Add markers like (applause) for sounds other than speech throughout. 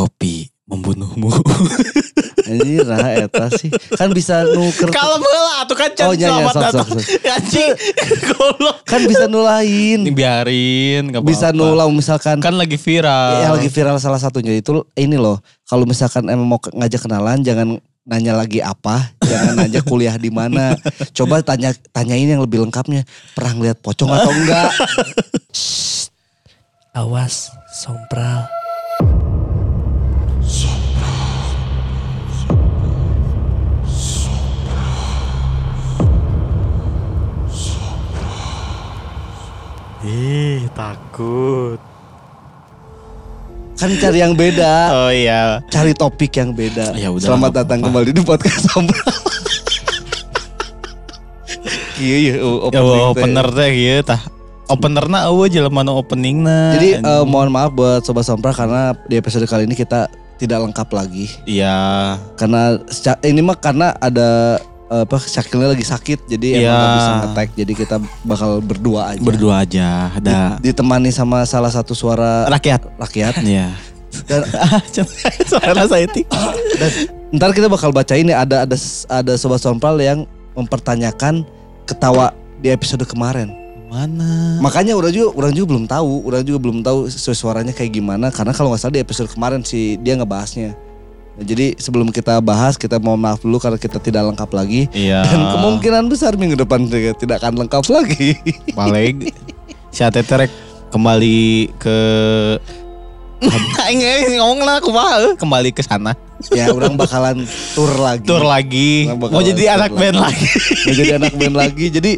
kopi membunuhmu. Ini raha eta sih. Kan bisa nuker. (laughs) Kalem heula atuh kan can Oh, iya, iya, selamat sok, datang. (laughs) Anjing. (laughs) Goblok. Kan bisa nulain. Dibiarin gak Bisa apa-apa. nulau misalkan. Kan lagi viral. Ya lagi viral salah satunya itu ini loh. Kalau misalkan emang mau ngajak kenalan jangan nanya lagi apa, jangan nanya kuliah di mana. Coba tanya tanyain yang lebih lengkapnya. Pernah ngeliat pocong atau enggak? Awas, sompral. Ih, takut. Kan cari yang beda. (laughs) Oh iya. Cari topik yang beda. Ya udah, Selamat nggak datang apa-apa. kembali di podcast Sombral. (laughs) Iya, iya, Ya opening teh. opener teh gitu tah. Openerna eueuh jelema nu openingna. Jadi eh, mohon maaf buat Sobat Sompral karena di episode kali ini kita tidak lengkap lagi. Iya. Karena ini mah karena ada apa Syakilnya lagi sakit jadi Iya. emang gak bisa nge-tag jadi kita bakal berdua aja. Berdua aja. Ada Ditemani sama salah satu suara rakyat. rakyat. (laughs) Iya. Dan, (laughs) Suara saya dan ntar kita bakal baca ini ada ada ada Sobat Sompral yang mempertanyakan ketawa di episode kemarin. Mana? Makanya orang juga orang juga belum tahu, orang juga belum tahu su- suaranya kayak gimana karena kalau nggak salah di episode kemarin sih dia ngebahasnya. Nah, jadi sebelum kita bahas kita mohon maaf dulu karena kita tidak lengkap lagi Iya. dan kemungkinan besar minggu depan juga tidak akan lengkap lagi. balik si Atete rek kembali ke Aing ngomong lah kumaha kembali ke sana ya orang bakalan tour lagi. tur lagi mau jadi tur anak band lagi Mau jadi anak band lagi. Jadi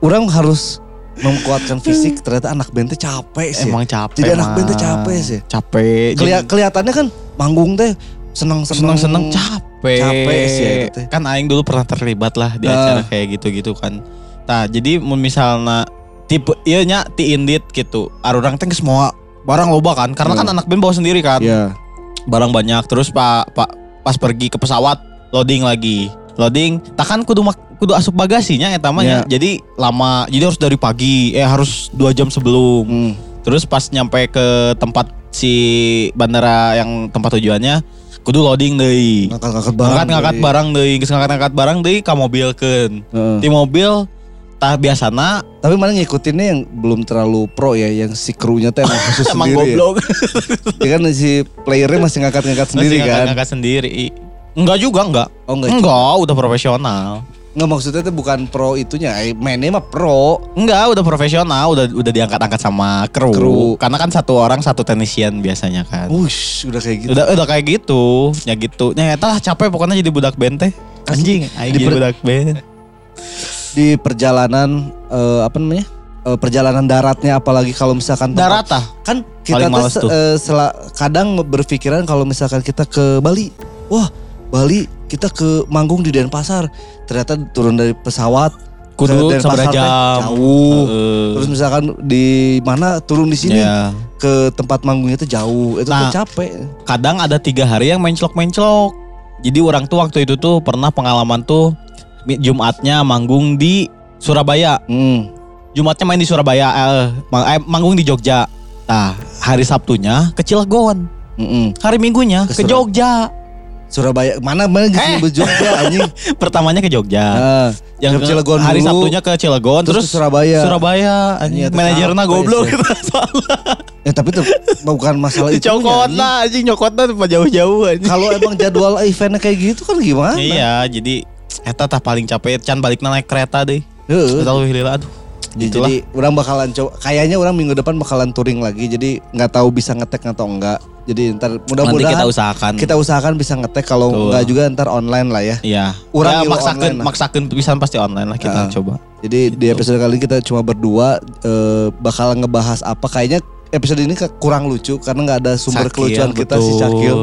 orang harus memkuatkan fisik ternyata anak band teh capek sih. emang capek Jadi anak band teh capek sih. capek Kelia- kelihatannya kan manggung teh senang-senang seneng seneng capek Capek sih ya itu teh. kan aing dulu pernah terlibat lah di Nah. acara kayak gitu gitu kan nah jadi misalnya tipe iya nya ti indit gitu arurang teh semua barang loba kan karena Hmm. kan anak band bawa sendiri kan Ya. barang banyak terus pak pak pas pergi ke pesawat loading lagi loading takan kudu mak- kudu asup bagasinya. Ya. jadi lama jadi harus dari pagi eh harus dua jam sebelum Hmm. terus pas nyampe ke tempat si bandara yang tempat tujuannya kudu loading deui Ngangkat-ngangkat barang. ngangkat ngangkat deui. barang deui geus ngangkat ngangkat barang deui ka mobilkeun Heeh. di mobil tah biasana Tapi mana ngikutinnya yang belum terlalu pro ya, yang si krunya teh emang khusus (laughs) emang sendiri goblok ya. (laughs) Ya kan si playernya masih ngangkat-ngangkat sendiri Masih kan. ngangkat sendiri enggak juga enggak Oh enggak. enggak udah profesional Enggak maksudnya itu bukan pro itunya, eh, mainnya mah pro. Enggak, udah profesional, udah udah diangkat-angkat sama kru. Kru. Karena kan satu orang satu teknisian biasanya kan. Wush, udah kayak gitu. Udah udah kayak gitu, ya gitu. Ya lah capek pokoknya jadi budak band teh. Anjing, aing Di jadi per- budak band. Di perjalanan eh, apa namanya? Eh, perjalanan daratnya apalagi kalau misalkan Darat ah. kan kita tuh tuh. sela- kadang berpikiran kalau misalkan kita ke Bali, wah Bali kita ke manggung di Denpasar, ternyata turun dari pesawat Kudu seberapa teh jam. jauh. Heeh. Terus misalkan di mana turun di sini Ya. ke tempat manggungnya itu jauh, itu Nah. capek. kadang ada tiga hari yang menclok-menclok. Jadi orang tuh waktu itu tuh pernah pengalaman tuh Jumatnya manggung di Surabaya. Hmm. Jumatnya main di Surabaya, eh, mang- eh, manggung di Jogja. Nah, hari Sabtunya ke Cilegon. Mm-mm. Hari Minggunya Ke ke, Jogja. Surabaya mana mana gitu Eh. Jogja (laughs) anjing. Pertamanya ke Jogja. Nah, yang ke Cilegon hari dulu, Sabtunya ke Cilegon terus, terus, ke Surabaya. Surabaya anjing (laughs) tuh manajerna capek goblok gitu soalnya. Ya tapi itu bukan masalah itu. Dicokot lah anjing nyokotna tuh jauh-jauh anjing. Kalau emang jadwal eventnya kayak gitu kan gimana? Iya, jadi eta tah paling capek can balikna naik kereta deh. Heeh. Kita lebih lila aduh. Itulah. jadi orang bakalan coba kayaknya orang minggu depan bakalan touring lagi jadi nggak tahu bisa ngetek atau enggak jadi ntar mudah-mudahan kita kita, usahakan. usahakan bisa ngetek kalau Betul. enggak juga ntar online lah ya Iya. Urang ya, lah. maksakeun bisa pasti online lah kita Heeh. coba. jadi di episode kali ini kita cuma berdua eh, bakal ngebahas apa kayaknya episode ini kurang lucu karena nggak ada sumber Sakil, kelucuan kita si betul. Cakil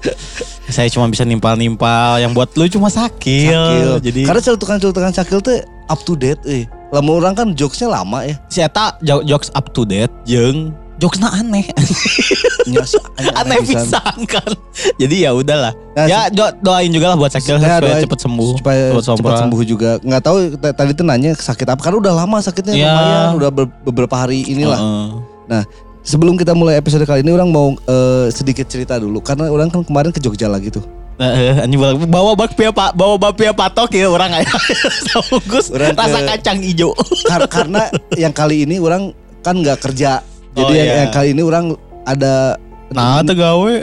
(laughs) Saya cuma bisa nimpal-nimpal, yang buat lu cuma sakil. Cakil Jadi karena celutukan-celutukan Cakil tuh up to date eh lama orang kan jokesnya lama ya si Eta jo- jokes up to date, jeng jokesnya aneh, (laughs) Ya, aneh pisan. pisan kan. Jadi ya udahlah. Nah, ya do- doain juga lah buat sakil Ya, supaya doain cepet sembuh. supaya cepat Sompra. sembuh juga. Nggak tahu tadi tuh nanya sakit apa karena udah lama sakitnya Iya. lumayan, udah ber- beberapa hari inilah. Heeh. Sebelum kita mulai episode kali ini orang mau eh, sedikit cerita dulu karena orang kan kemarin ke Jogja lagi tuh. Heeh, anjing bawa- bawa bakpia pak, bawa bakpia patok ya orang aya. (laughs) Sabungkus rasa kacang ijo. (laughs) Kar- karena yang kali ini orang kan nggak kerja. Jadi Oh, yang, iya. yang kali ini orang ada Nah, teu gawe.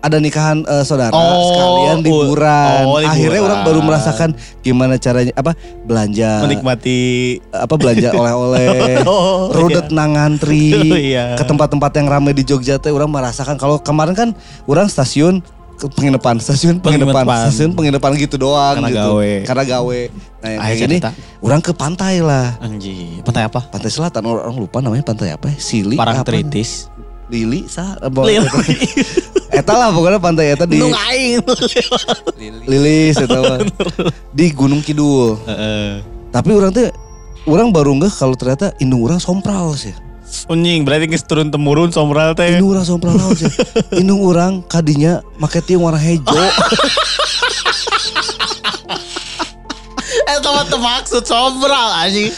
ada nikahan eh, saudara Oh, sekalian oh, liburan. oh, liburan. Akhirnya orang baru merasakan gimana caranya apa belanja Menikmati apa belanja (laughs) oleh-oleh. Oh, Rudet nang ngantri Iya. ke tempat-tempat yang ramai di Jogja teh orang merasakan kalau kemarin kan orang stasiun penginapan stasiun penginapan Penginapan. stasiun penginapan gitu doang Karena gitu gawe. karena gawe nah yang kayak gini orang ke pantai lah Anjing, pantai apa? pantai selatan orang, orang lupa namanya pantai apa ya? Sili Parang apa? tritis. Lili sa apa? Lili. (laughs) eta lah pokoknya pantai eta di Nung aing. Lilis eta mah. di Gunung Kidul Heeh. tapi orang tuh orang baru nggak kalau ternyata indung orang sompral sih Anjing, berarti geus turun temurun sombral teh. indung orang sompral naon sih (laughs) indung orang kadinya make tiung warna hijau (laughs) Eta mah maksud sombral anjing.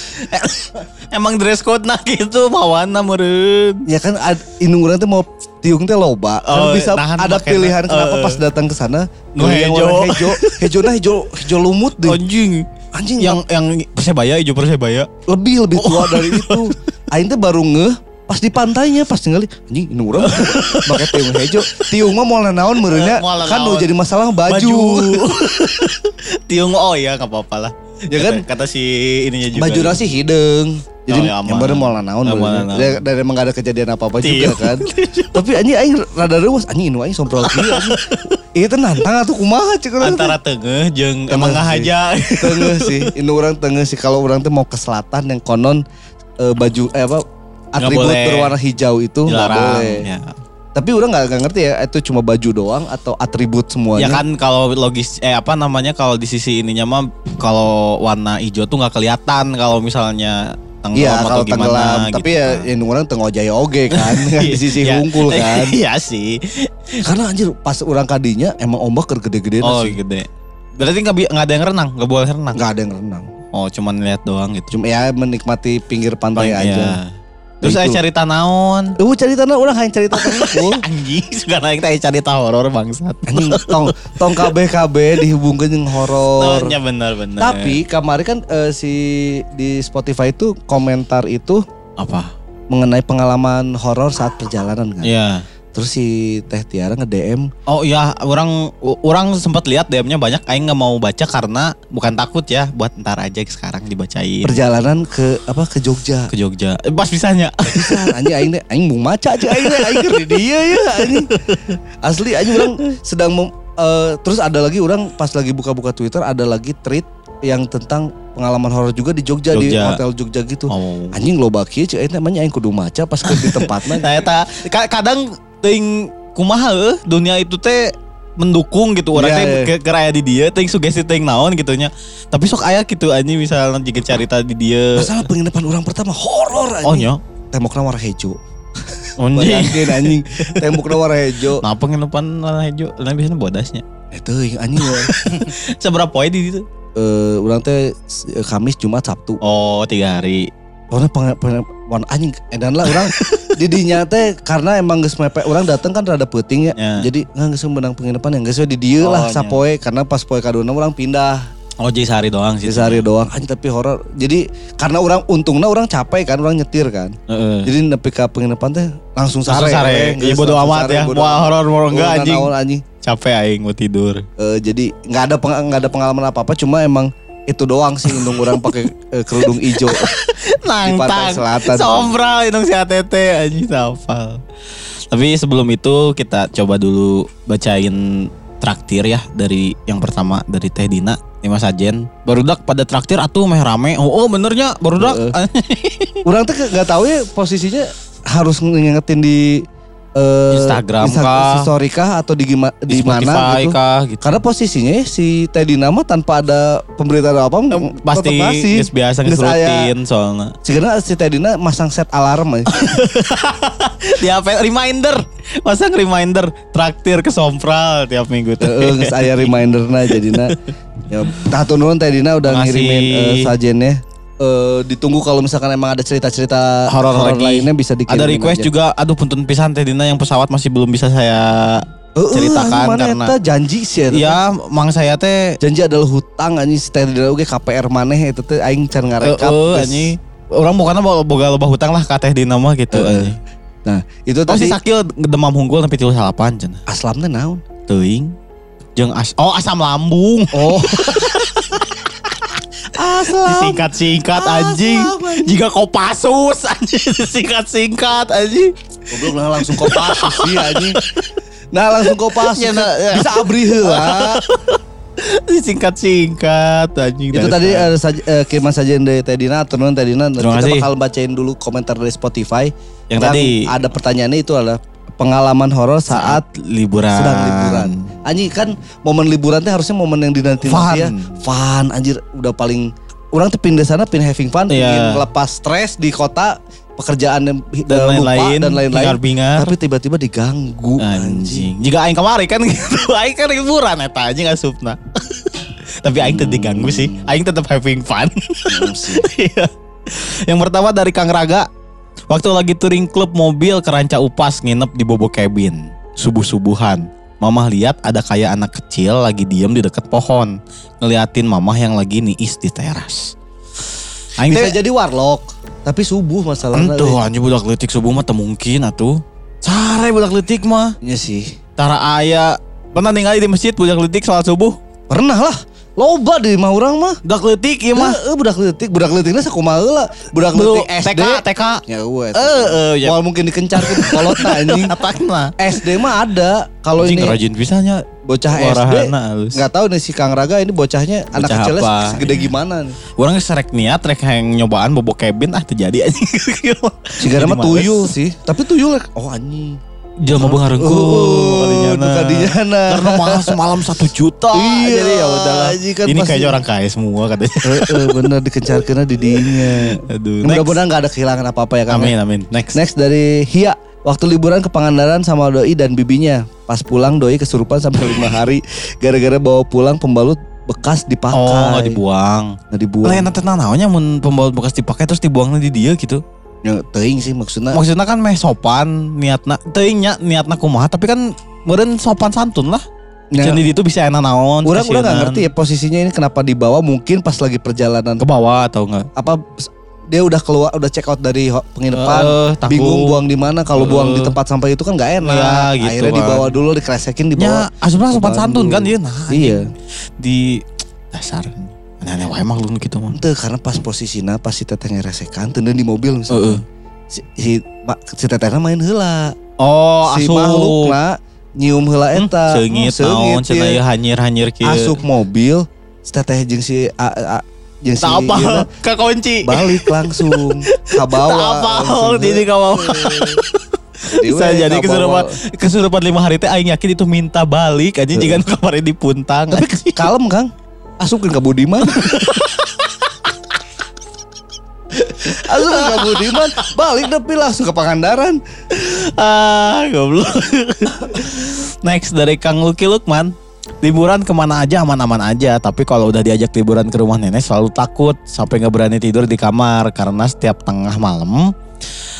Emang dress code nah gitu mawana meureun. ya kan ad, indung orang tuh mau tiung teh loba kan Oh, bisa nahan ada pilihan na- kenapa eh, pas datang ke sana Nu milih yang hejo. warna hijau hijau nah hijau hijau lumut deh Anjing. anjing Yang yang Persebaya ijo Persebaya. lebih lebih Oh. tua dari itu. (laughs) Aing teh baru ngeh pas di pantainya pas tinggal anjing ini urang (laughs) pakai tiung hijau. Tiung mah moal naon meureunnya Eh, kan nu naon. jadi masalah baju. (laughs) Tiung oh ya enggak apa-apa lah. Ya kan? kata si ininya juga. Baju nasi hidung. Jadi Oh, ya aman. yang baru moal naon Aman, meureunnya. aman. Dan, dan emang gak ada kejadian apa-apa juga Tiung. kan. (laughs) Tapi anjing aing rada reueus anjing nu aing sompral kieu anjing. Ieu teh nantang atuh kumaha teh. Antara tengeh jeung Tengeh emang ngahaja. tengah sih ini orang tengah sih kalau orang tuh mau ke selatan yang konon eh, baju eh apa atribut berwarna hijau itu nggak boleh Ya. tapi orang nggak ngerti ya itu cuma baju doang atau atribut semuanya Ya kan kalau logis eh apa namanya kalau di sisi ininya mah kalau warna hijau tuh nggak kelihatan kalau misalnya tenggelam Iya atau kalau gimana tenggelam gitu. tapi ya yang orang tengah jaya oge kan (laughs) di sisi Iya. hungkul (laughs) kan Iya sih. karena anjir pas orang kadinya emang ombak gede-gede Oh sih gede. Berarti nggak ada yang renang, nggak boleh renang. nggak ada yang renang Oh cuman lihat doang gitu. cuma ya menikmati pinggir pantai Iya. aja Terus saya itu. cerita naon. Uh cari tanah orang hanya cerita hungkul (laughs) Anjing, suka naik teh cerita horor bangsat. anjing tong tong KB KB dihubungkan dengan horor Nya benar benar. Tapi kemarin kan eh, si di Spotify itu komentar itu apa? mengenai pengalaman horor saat perjalanan kan. Iya. Terus si Teh Tiara nge-DM, Oh iya, orang orang sempat lihat DM-nya banyak. Aing nggak mau baca karena bukan takut ya, buat ntar aja sekarang dibacain perjalanan ke apa ke Jogja. ke Jogja. Eh, Pas bisanya. Bisa anjing aing aing mau maca aja aing aing di dia ya anjing. Asli anjing orang sedang mem- eh, terus ada lagi orang pas lagi buka-buka Twitter ada lagi tweet yang tentang pengalaman horor juga di Jogja, di Jogja. hotel Jogja gitu. Oh. Anjing lo baki cek aing teh namanya aing kudu maca pas ke di tempatna. (laughs) Nah, eta ka- kadang ting kumaha eueuh dunia itu teh mendukung gitu orang Iya, teh iya. ke ke aya di dia ting sugesti ting naon gitunya. Tapi sok aya gitu anjing misalnya jika cerita di dia. Masalah penginapan orang pertama horor anjing. Oh nya. Temboknya warna hijau. (laughs) Anjing. Anjing. Temboknya warna hijau. Nah, penginapan warna hijau, lain biasanya bodasnya. Itu yang anjing ya. (laughs) Seberapa poin di situ? Eh, orang teh eh, Kamis Jumat Sabtu. Oh, tiga hari. Warna peng, peng, warna anjing edan lah orang (laughs) didinya teh karena emang geus mepet orang datang kan rada peuting ya. Ya. Jadi nggak geus menang penginapan yang geus di dieu lah Oh, sapoe karena pas poe kaduna orang pindah Oh, jadi sehari doang sih. di sehari doang anjing tapi horor. Jadi karena orang untungnya orang capek kan orang nyetir kan. Heeh. Jadi nepi ka penginapan teh langsung Langsung sare. sare. we, Iya geus bodo langsung amat sare, ya. bodo Mau horor mau enggak anjing. anjing. Capek aing mau tidur. Eh, jadi nggak ada nggak ada pengalaman apa apa cuma emang itu doang sih indung orang pakai eh, kerudung hijau (laughs) Nangtang. Pantai Selatan. Sombral itu si ATT anjing hafal. Tapi sebelum itu kita coba dulu bacain traktir ya dari yang pertama dari Teh Dina Lima Sajen Barudak pada traktir atuh meh rame Oh, oh benernya barudak (laughs) orang tuh nggak tahu ya posisinya harus ngingetin di eh, Instagram Insta- kah? story kah atau di gima- di, mana Spotify gitu kah gitu karena posisinya si Teddy nama tanpa ada pemberitaan apa Pasti tetep ngasih. geus biasa Geus geus aya. rutin soalnya Sekarang si Teddy masang set alarm aja. (laughs) Di HP reminder Masang reminder Traktir ke Sompral tiap minggu tuh Heeh, geus aya reminder nah jadinya. (laughs) Ya, tatu nuhun Teddy udah Makasih. ngirimin eh, sajennya. Eh, ditunggu kalau misalkan emang ada cerita-cerita Horor lainnya bisa dikirim. Ada request juga, aduh punten pisan Teh Dina yang pesawat masih belum bisa saya ceritakan karena eta janji sih ya mang saya teh Janji adalah hutang anjing si Teh Dina oge KPR maneh eta teh aing can ngarekap. Heeh, geus. anjing. Orang bukannya boga boga loba hutang lah ka Teh Dina mah gitu. Anjing. Nah, itu Oh si tadi Sakil demam hunggul tapi tilu salapan cenah. aslam teh naon? Teuing. Jeung as oh asam lambung. Oh. (laughs) aslam. Disingkat-singkat anjing. Jika Kopassus (laughs) anjing disingkat-singkat anjing. Goblok nah langsung kopasus sih anjing. Nah langsung kopasus. Ya, nah, ya. Bisa abri heula. (laughs) Disingkat-singkat anjing. Itu tadi ada saja eh, kiriman saja dari Tedina non Tedina kita kasih. bakal bacain dulu komentar dari Spotify. Yang tadi. ada pertanyaannya itu adalah pengalaman horor saat liburan. sedang liburan. Anjing kan momen liburan teh harusnya momen yang dinanti Fun. ya. Fun anjir udah paling orang tuh pindah sana pindah having fun, Iya. ingin melepas stres di kota, pekerjaan yang Dan eh, lupa lain-lain, dan lain-lain. bingar-bingar. Tapi tiba-tiba diganggu anjing. Anjing. Jika aing kemarin kan (laughs) gitu, aing kan liburan eta anjing asupna. (laughs) Tapi aing tetep diganggu sih. Aing tetap having fun. Sih. (laughs) Iya. Yang pertama dari Kang Raga. Waktu lagi touring klub mobil ke Ranca Upas nginep di Bobo Cabin. Subuh-subuhan. Mamah lihat ada kayak anak kecil lagi diem di dekat pohon. Ngeliatin mamah yang lagi niis di teras. Aing Bisa jadi warlock, tapi subuh masalahnya. Entuh anjing budak letik subuh mah teu mungkin atuh. Sare budak letik mah. Iya sih. Tara aya pernah ningali di masjid budak letik sholat subuh. Pernah lah. Loba di mah urang mah. Budak letik ieu mah. Heeh, budak leutik, budak leutiknya sakumaha heula. Budak leutik SD. TK TK. Ya gue. Eh, eh, ya. Mungkin dikencarkeun kolotna (laughs) anjing. Atakna. SD mah ada. Kalau ini rajin pisahnya. bocah SD nggak tahu nih si Kang Raga ini bocahnya anak kecilnya apa? segede gimana nih. Orang serek niat rek yang nyobaan bobo cabin ah terjadi anjing. Si Gara mah tuyul sih. Tapi tuyul oh anjing. Jelma beungareungku Oh, kadinyana. itu kadinyana. Karena mahal semalam satu juta. Iya, Jadi ya udah. kan Ini pasti- kayaknya orang kaya semua katanya. Heeh, bener dikencarkeunna di dinya. Aduh. next. Mudah-mudahan nggak ada kehilangan apa-apa ya Kang. Amin amin. Next. Next dari Hia. Waktu liburan ke Pangandaran sama Doi dan bibinya. Pas pulang Doi kesurupan sampai lima hari. Gara-gara bawa pulang pembalut bekas dipakai. Oh nggak dibuang. Nggak dibuang. Lain nanti naonnya mun pembalut bekas dipakai terus dibuangnya di dia gitu. Ya, teuing sih maksudnya. Maksudnya kan meh sopan niatna teuing nya niatna kumaha tapi kan meureun sopan santun lah. Ya, Jadi itu bisa enak naon. Orang udah nggak ngerti ya posisinya ini kenapa dibawa mungkin pas lagi perjalanan ke bawah atau enggak? apa dia udah keluar udah check out dari penginapan Eh, takut. bingung buang di mana kalau Eh. buang di tempat sampah itu kan nggak enak Iya, gitu akhirnya kan. dibawa dulu dikresekin dibawa Ya, asupna sopan santun kan dia nah. iya Di dasar aneh-aneh wae mah lu gitu mah. Ente karena pas posisinya pas si teteh ngeresekan tenden di mobil Heeh. misalnya si, si, ma- si tetehna main heula Oh, si asup. makhlukna nyium heula Hmm, eta Seungit Oh, naon cenah ieu. ieu hanyir-hanyir kieu. asup mobil si teteh jeung si a, a, jeung si apa, (laughs) ke kunci. balik langsung (laughs) ka bawah apa, langsung. (laughs) jadi ka bawah. Jadi Bisa jadi kesurupan kesurupan lima hari teh aing yakin itu minta balik aja jika kemarin dipuntang. Tapi kalem Kang. Asupkeun ka Budiman. Asupkeun ka Budiman, balik tapi langsung ke Pangandaran. ah, goblok. Next dari Kang Luki Lukman. Liburan ke mana aja aman-aman aja Tapi kalau udah diajak liburan ke rumah nenek Selalu takut Sampai gak berani tidur di kamar Karena setiap tengah malam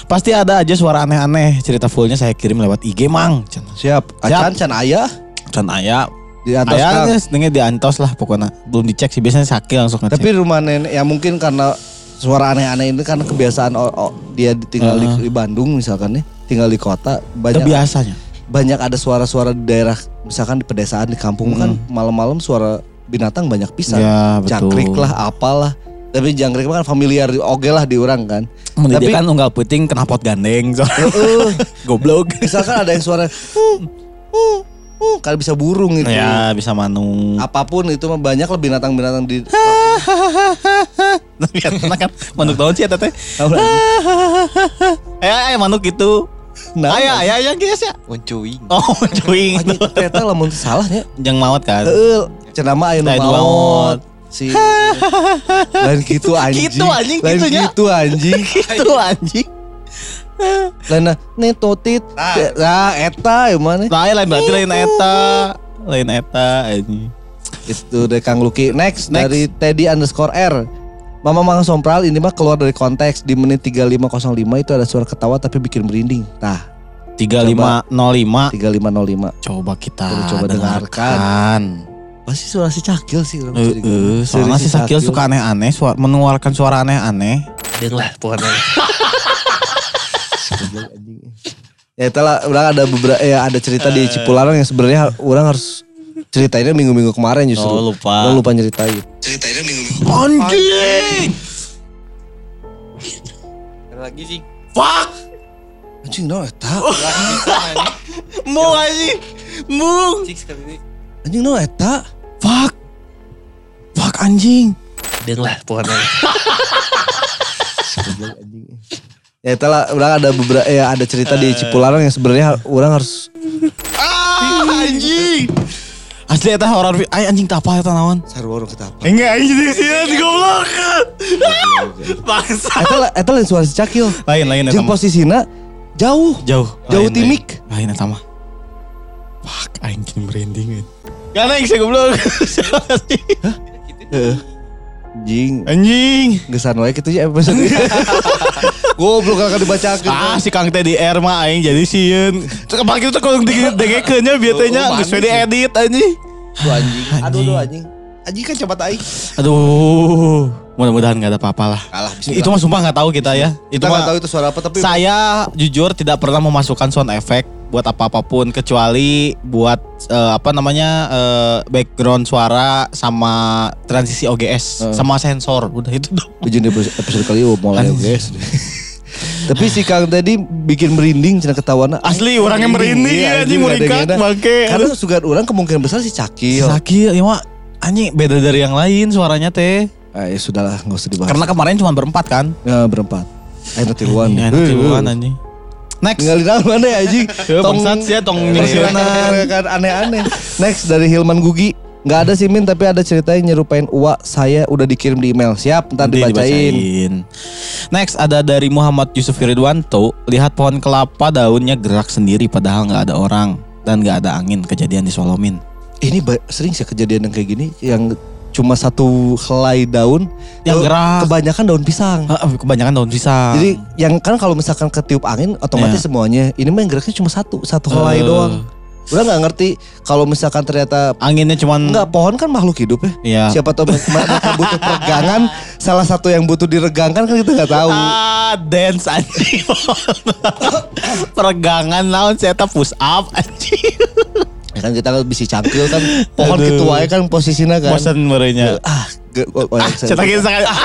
Pasti ada aja suara aneh-aneh Cerita fullnya saya kirim lewat IG mang Siap. Acan can aya Can aya di atas Aya Kang. geus, nengen di antos lah pokoknya. Belum dicek sih Biasanya sakit langsung ngecek. Tapi rumah nenek ya mungkin karena suara aneh-aneh ini karena kebiasaan o- o- dia tinggal di, di Bandung misalkan nih, tinggal di kota Itu banyak biasanya. banyak ada suara-suara di daerah misalkan di pedesaan di kampung kan malam-malam suara binatang banyak pisan. Ya betul. Jangkrik lah apalah. Tapi jangkrik kan familiar oge lah di orang kan. Tapi Tapi- kan unggal puting kenapot gandeng so. Heeh. (laughs) Goblok. Misalkan ada yang suara huh, huh, huh, kan bisa burung itu. Ya bisa manung. Apa pun itu mah banyak lah binatang-binatang di Tapi karena kan? Manuk daun sih ya teteh nggak? Eh eh manuk itu. Nah, Aya aya yang kieu ya. Uncuing. Oh cuing. Anjing, ternyata lamun salahnya Yang maut kan? Heeh, cenah mah aya maot. Si Lain gitu anjing. Gitu, anjing, Lain gitunya. gitu anjing. (laughs) Itu anjing Lain nih totit. Nah, eta ya mana? Lain lain berarti lain eta Lain eta anjing Itu dari Kang Luki. Next, Next. dari Teddy underscore R. Mama Mang Sompral ini mah keluar dari konteks di menit 3505 itu ada suara ketawa tapi bikin merinding. Nah, 3505 3505. coba kita Coba- coba dengarkan. Pasti suara si Cakil sih. dibilang. eh, soalnya si Sakil suka aneh-aneh, suara, mengeluarkan suara aneh-aneh. Dan lah pokoknya. Ya itulah orang ada beberapa ya ada cerita di Cipularang yang sebenarnya orang harus ceritainnya minggu-minggu kemarin justru. Oh, lupa. Orang lupa nyeritain. Ceritainnya minggu-minggu. Anjing! Lagi sih. Fuck! Anjing no eta. Mung anjing! Mung! Six kali ini. Anjing no eta. Fuck! Fuck anjing! Dan lah pokoknya. (laughs) Ya itulah orang ada beberapa ya ada cerita di Cipularang yang sebenarnya orang harus Ah, anjing! Asli eta horor Ay anjing tak apa eta naon? Sarwa orang kita apa? Enggak anjing sih goblok. Bangsa. Eta lah- eta lain suara si Cakil. Lain lain eta Jeung mah. posisina jauh. Jauh. Jauh Lain, timik. Lain eta mah. Fuck anjing branding. Gak naik sih goblok. Heeh. Anjing. Anjing. Gesan wae kitu ya episode. (laughs) Goblok akan dibacakeun. Ah si Kang teh di R mah aing jadi sieun. Kepala kita tuh kalau didegekeun nya bieu teh nya Oh, geus we diedit anjing. Duh anjing. Aduh aduh anjing. Anjing kan coba aing. Aduh, mudah-mudahan nggak ada apa-apa lah. Kalah Itu mah sumpah nggak tahu kita ya. Kita Itu nggak mah tahu itu suara apa tapi saya jujur tidak pernah memasukkan sound effect buat apa-apapun kecuali buat eh, apa namanya eh, background suara sama transisi OGS Eh. sama sensor udah itu dong. Ujung episode kali ini mulai guys. Tapi si Kang tadi bikin merinding cina ketawana. Asli orangnya merinding Iya, ya anjing ngadengena. bangke. Karena sugan orang kemungkinan besar si Cakil. Sakit ya mah anjing beda dari yang lain suaranya teh. Ah, ya sudahlah nggak usah dibahas. Karena kemarin cuma berempat kan. ya, berempat. Ayo tiluan. Eh, tiluan eh. anjing. Next. Ninggalin aku mana ya anjing. Ya, bangsat sih tong (laughs) kan aneh-aneh. Next dari Hilman Gugi. Nggak ada sih Min tapi ada cerita yang nyerupain Uwa saya udah dikirim di email. Siap ntar Nanti dibacain. Next ada dari Muhammad Yusuf Ridwanto. Lihat pohon kelapa daunnya gerak sendiri padahal nggak ada orang dan nggak ada angin kejadian di Solomin. Ini sering sih kejadian yang kayak gini yang cuma satu helai daun Yang Eh, gerak. kebanyakan daun pisang. Kebanyakan daun pisang. Jadi yang kan kalau misalkan ketiup angin otomatis Iya. semuanya. Ini mah yang geraknya cuma satu, satu helai Eh. doang. Udah nggak ngerti kalau misalkan ternyata anginnya cuman Enggak, pohon kan makhluk hidup ya. Iya. Siapa tahu mereka butuh peregangan, (laughs) salah satu yang butuh diregangkan kan kita nggak tahu. Ah, dance anjing. (laughs) Peregangan naon saya push up anjing. Ya kan kita kan bisa cangkil kan (laughs) pohon ketuanya kan posisinya kan. Bosan merenya. (laughs) Ah, ge- oh, oh, Ah, saya- cetak sekali. Ah.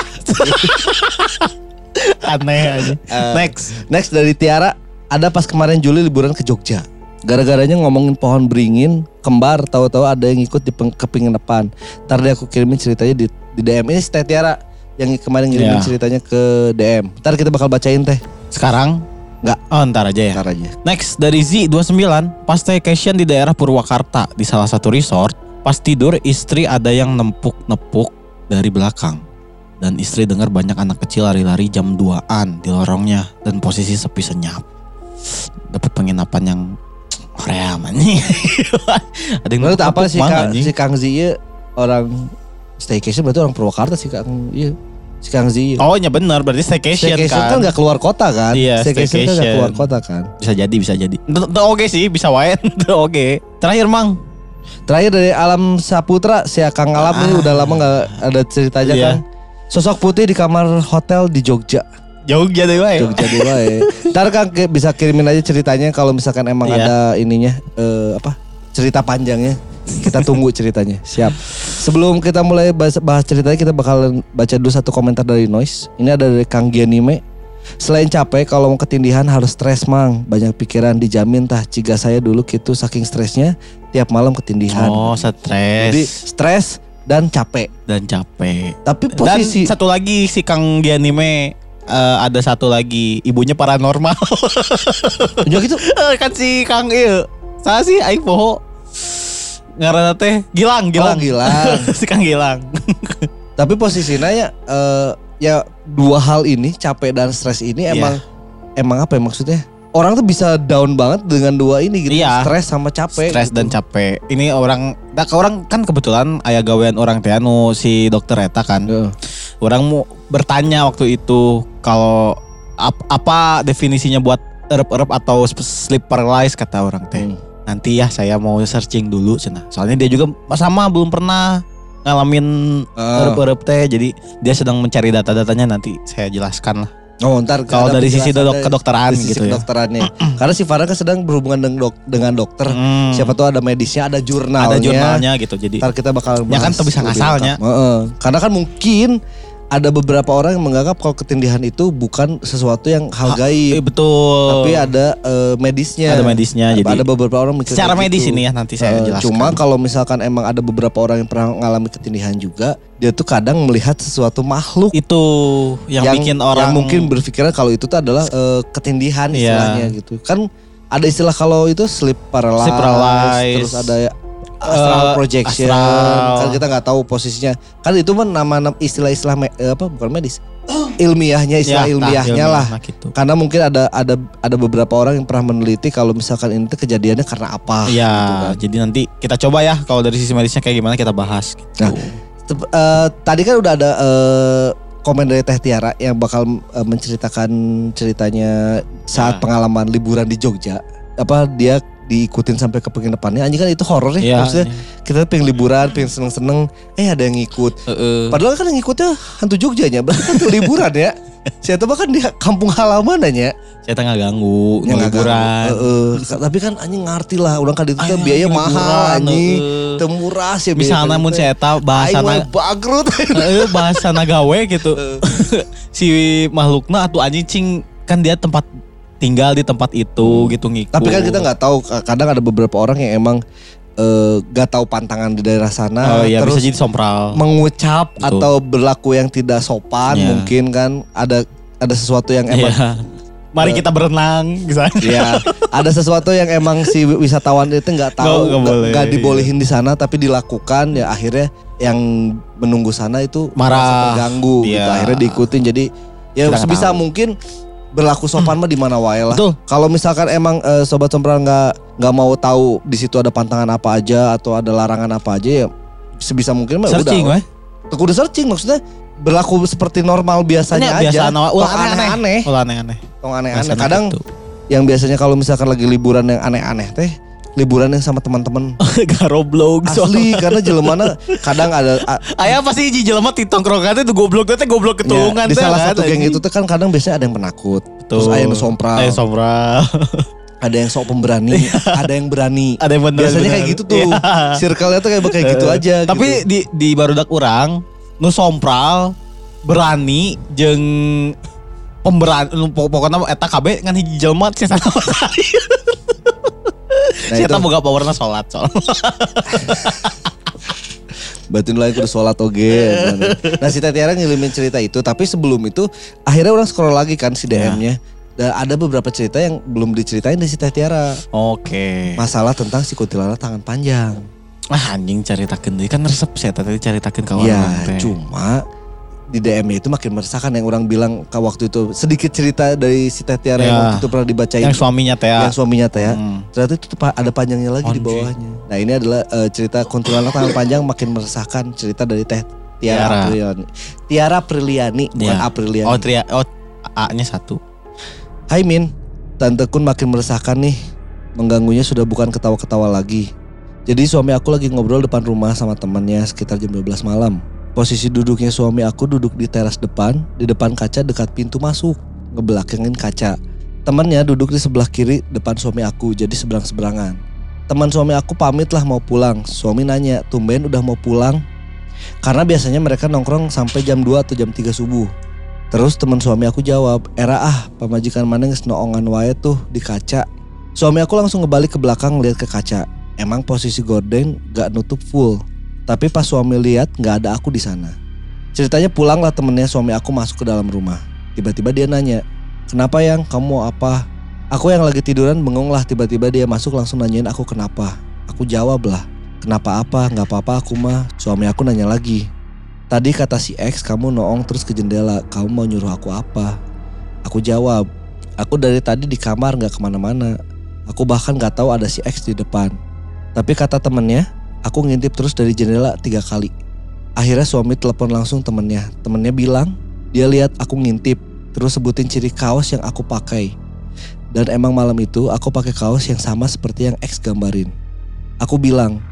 Aneh aja. Eh, Next. Next dari Tiara, ada pas kemarin Juli liburan ke Jogja. Gara-garanya ngomongin pohon beringin, kembar, tahu-tahu ada yang ikut di peng- kepinginapan. Ntar deh aku kirimin ceritanya di, di DM. Ini si Teh Tiara yang kemarin ngirimin Iya. ceritanya ke DM. Ntar kita bakal bacain teh. Sekarang Nggak. Oh, ntar aja ya. Ntar aja. Next dari Z29 Pas staycation di daerah Purwakarta Di salah satu resort Pas tidur istri ada yang nempuk-nepuk Dari belakang Dan istri dengar banyak anak kecil lari-lari jam 2an Di lorongnya Dan posisi sepi senyap Dapat penginapan yang Korea anjing (laughs) Ada yang apa sih Kang, si Kang Zi ieu orang staycation berarti orang Purwakarta sih Kang iya. Si Kang Zi. ieu. Oh iya benar berarti staycation, staycation kan kan, nggak keluar kota kan? Iya, staycation kan staycation. keluar kota kan? Bisa jadi bisa jadi Oke sih bisa wae (laughs) Oke Terakhir Mang Terakhir dari Alam Saputra, si Kang Alam ini udah lama nggak ada ceritanya Iya. kan. Sosok putih di kamar hotel di Jogja. Jogja deh wae Jogja dewa ya. Ntar Kang ke- bisa kirimin aja ceritanya kalau misalkan emang Iya. ada ininya eh, apa? Cerita panjangnya. Kita tunggu ceritanya. Siap. Sebelum kita mulai bahas, bahas ceritanya kita bakal baca dulu satu komentar dari Noise. Ini ada dari Kang Gianime. Selain capek kalau mau ketindihan harus stres mang. Banyak pikiran dijamin tah. Ciga saya dulu gitu saking stresnya tiap malam ketindihan. Oh stres Jadi stres dan capek. dan capek. Tapi Dan posisi satu lagi si Kang di anime eh, ada satu lagi ibunya paranormal. Ya gitu. (laughs) kan si Kang iya. Saya sih aing poho. Ngaranna teh Gilang, Gilang. Oh, Gilang. (laughs) si Kang Gilang. Tapi posisinya ya eh, ya dua hal ini capek dan stres ini Iya. emang emang apa ya maksudnya? Orang tuh bisa down banget dengan dua ini gitu. Iya. Stres sama capek. Stres gitu. dan capek. Ini orang nah, ke orang kan kebetulan ayah gawean orang teh anu si dokter eta kan. Heeh. Orang mau bertanya waktu itu kalau ap- apa definisinya buat erup-erup atau sleep paralysis kata orang teh. Hmm. Nanti ya saya mau searching dulu cenah. Soalnya dia juga sama belum pernah ngalamin Ah. erup-erup teh. Jadi dia sedang mencari data-datanya nanti saya jelaskan lah. Oh ntar Kalau dari sisi dok kedokteran dari sisi gitu ya. kedokterannya. (clears throat) Karena si Farhan kan sedang berhubungan dengan, dok- dengan dokter. Hmm. Siapa tahu ada medisnya, ada jurnalnya. ada jurnalnya gitu. Jadi Ntar kita bakal Ya kan bahas tuh bisa ngasalnya. Karena kan mungkin ada beberapa orang yang menganggap kalau ketindihan itu bukan sesuatu yang hal eh, gaib. betul. Tapi ada eh, medisnya. ada medisnya. Ada, Jadi ada beberapa orang mikir secara medis gitu. ini ya nanti saya Eh, jelaskan. Cuma kalau misalkan emang ada beberapa orang yang pernah mengalami ketindihan juga, dia tuh kadang melihat sesuatu makhluk itu yang, bikin orang yang mungkin berpikiran kalau itu tuh adalah eh, ketindihan Iya. istilahnya gitu. Kan ada istilah kalau itu sleep paralysis, Sleep paralysis. terus ada astral Eh, projection. astral. Kan kita nggak tahu posisinya. Kan itu kan nama istilah-istilah me- eh, apa bukan medis. Ilmiahnya istilah Ya, nah, ilmiahnya lah. nah, gitu. Karena mungkin ada ada ada beberapa orang yang pernah meneliti kalau misalkan ini kejadiannya karena apa. Iya, gitu kan. jadi nanti kita coba ya kalau dari sisi medisnya kayak gimana kita bahas gitu. Nah, eh, tadi kan udah ada eh, komen dari Teh Tiara yang bakal eh, menceritakan ceritanya saat Ya. pengalaman liburan di Jogja. Apa dia diikutin sampai ke penginapannya. Anjing kan itu horor ya. Iya. Maksudnya kita pengen liburan, pengen seneng-seneng, eh ada yang ngikut. Heeh. Padahal kan yang ngikutnya hantu Jogjanya, berarti kan liburan ya. (laughs) Saya tuh bahkan di kampung halaman aja. Saya tengah ganggu, nggak liburan. ganggu. Heeh. tapi kan anjing ngerti lah, orang kan itu Ayo, biaya mahal anjing. heeh. Teu murah sih biaya Misalnya teh. mun saya tahu bahasa bangkrut. (laughs) Heeh, bahasa gawe gitu. (laughs) si makhlukna atau anjing cing kan dia tempat tinggal di tempat itu gitu ngikut. Tapi kan kita nggak tahu kadang ada beberapa orang yang emang nggak tahu pantangan di daerah sana Oh iya terus bisa jadi sompral. mengucap Betul. atau berlaku yang tidak sopan Iya. mungkin kan ada ada sesuatu yang emang Iya. Mari kita berenang misalnya. ya ada sesuatu yang emang si wisatawan itu nggak tahu Nggak- nggak nggak boleh. nggak dibolehin di sana tapi dilakukan ya akhirnya yang menunggu sana itu Marah. terganggu gitu Iya. akhirnya diikutin jadi ya Kita sebisa tahu. mungkin berlaku sopan mah di mana wae lah. Kalau misalkan emang eh, sobat sompral nggak nggak mau tahu di situ ada pantangan apa aja atau ada larangan apa aja ya sebisa mungkin mah Searching udah. weh. Kudu searching maksudnya berlaku seperti normal biasanya Biasa aja. nama Tong ulah aneh-aneh. Ulah aneh-aneh. Tong aneh-aneh. Kadang gitu. yang biasanya kalau misalkan lagi liburan yang aneh-aneh teh liburan yang sama teman-teman (laughs) Garoblog asli karena jelemana (laughs) kadang ada Ayah pasti hiji jelema di tongkrongan itu goblok teh goblok ketulungan ya, di teh, salah kan, satu geng anjing. itu tuh kan kadang biasanya ada yang penakut terus Betul. ada yang sompral Aya sompral. (laughs) ada yang sok pemberani ada yang berani Ada yang bener biasanya kayak gitu tuh Iya. circle-nya tuh kayak kayak gitu Eh, aja Tapi gitu. di di barudak orang nu sompral berani jeung pemberani pokoknya eta KB ngan hiji jelema sana nah, Saya itu boga powerna salat soal. batin lain kudu sholat oge nah si Tetiara ngirimin cerita itu tapi sebelum itu akhirnya orang scroll lagi kan si DM-nya dan ada beberapa cerita yang belum diceritain dari si Tetiara Oke. masalah tentang si kuntilanak tangan panjang Ah anjing caritakeun deui kan resep saya tadi caritakeun ka Iya, orang teh. cuma di DM itu makin meresahkan yang orang bilang ke waktu itu sedikit cerita dari si Tetiara yang Ya. waktu itu pernah dibacain yang suaminya teh ya. yang suaminya teh ya. Hmm. Ternyata itu ada panjangnya lagi di Anjing. bawahnya. Nah ini adalah eh, cerita kuntilanak tangan panjang makin meresahkan cerita dari Teh Tiara Tiara. Apriliani. Tiara Apriliani bukan Iya. Apriliani. Oh tria oh A-nya satu. Hai Min, Tante Kun makin meresahkan nih. Mengganggunya sudah bukan ketawa-ketawa lagi. Jadi suami aku lagi ngobrol depan rumah sama temannya sekitar jam 12 malam. Posisi duduknya suami aku duduk di teras depan, di depan kaca dekat pintu masuk, ngebelakangin kaca. Temannya duduk di sebelah kiri depan suami aku, jadi seberang-seberangan. Teman suami aku pamit lah mau pulang. Suami nanya, tumben udah mau pulang? Karena biasanya mereka nongkrong sampai jam 2 atau jam 3 subuh. Terus teman suami aku jawab, era ah pamajikan mana geus noongan wae tuh di kaca. Suami aku langsung ngebalik ke belakang lihat ke kaca. Emang posisi gorden gak nutup full. Tapi pas suami lihat nggak ada aku di sana. Ceritanya pulanglah temennya suami aku masuk ke dalam rumah. Tiba-tiba dia nanya, kenapa yang kamu apa? Aku yang lagi tiduran bengong lah tiba-tiba dia masuk langsung nanyain aku kenapa. Aku jawab lah, kenapa apa? Nggak apa-apa aku mah. Suami aku nanya lagi, Tadi kata si X kamu noong terus ke jendela, kamu mau nyuruh aku apa? Aku jawab, aku dari tadi di kamar nggak ke mana-mana. Aku bahkan nggak tahu ada si X di depan. Tapi kata temennya, aku ngintip terus dari jendela tiga kali. Akhirnya suami telepon langsung temennya. Temennya bilang dia lihat aku ngintip terus sebutin ciri kaos yang aku pakai. Dan emang malam itu aku pakai kaos yang sama seperti yang X gambarin. Aku bilang,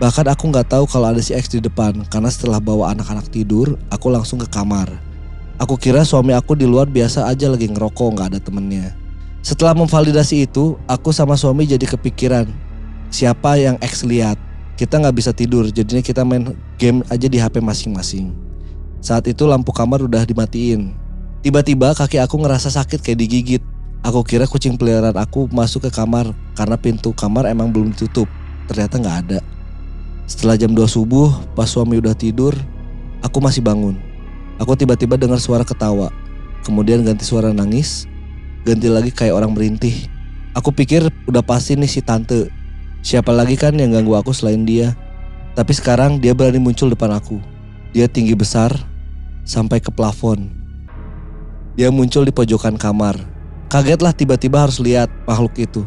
bahkan aku nggak tahu kalau ada si X di depan karena setelah bawa anak-anak tidur, aku langsung ke kamar. Aku kira suami aku di luar biasa aja lagi ngerokok nggak ada temennya. Setelah memvalidasi itu, aku sama suami jadi kepikiran siapa yang X lihat. Kita nggak bisa tidur, jadinya kita main game aja di HP masing-masing. Saat itu lampu kamar udah dimatiin. Tiba-tiba kaki aku ngerasa sakit kayak digigit. Aku kira kucing peliharaan aku masuk ke kamar karena pintu kamar emang belum ditutup. Ternyata nggak ada. Setelah jam 2 subuh, pas suami udah tidur, aku masih bangun. Aku tiba-tiba dengar suara ketawa. Kemudian ganti suara nangis, ganti lagi kayak orang merintih. Aku pikir udah pasti nih si tante. Siapa lagi kan yang ganggu aku selain dia? Tapi sekarang dia berani muncul depan aku. Dia tinggi besar sampai ke plafon. Dia muncul di pojokan kamar. Kagetlah tiba-tiba harus lihat makhluk itu.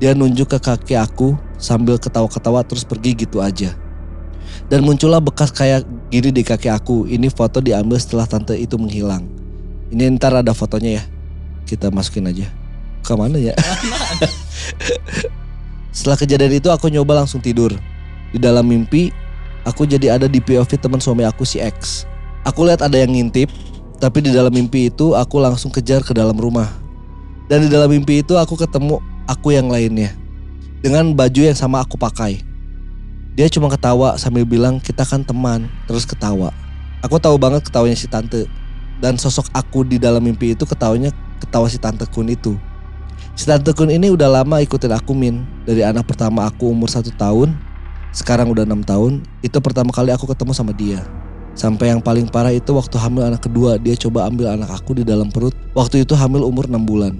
Dia nunjuk ke kaki aku sambil ketawa-ketawa terus pergi gitu aja. Dan muncullah bekas kayak gini di kaki aku. Ini foto diambil setelah tante itu menghilang. Ini ntar ada fotonya ya. Kita masukin aja. Ke mana ya? (laughs) Setelah kejadian itu aku nyoba langsung tidur. Di dalam mimpi, aku jadi ada di POV teman suami aku si X. Aku lihat ada yang ngintip, tapi di dalam mimpi itu aku langsung kejar ke dalam rumah. Dan di dalam mimpi itu aku ketemu aku yang lainnya. Dengan baju yang sama aku pakai. Dia cuma ketawa sambil bilang kita kan teman, terus ketawa. Aku tahu banget ketawanya si tante. Dan sosok aku di dalam mimpi itu ketawanya ketawa si tante Kun itu. Si Tante Kun ini udah lama ikutin aku Min. Dari anak pertama aku umur satu tahun, sekarang udah enam tahun. Itu pertama kali aku ketemu sama dia. Sampai yang paling parah itu waktu hamil anak kedua, dia coba ambil anak aku di dalam perut. Waktu itu hamil umur 6 bulan.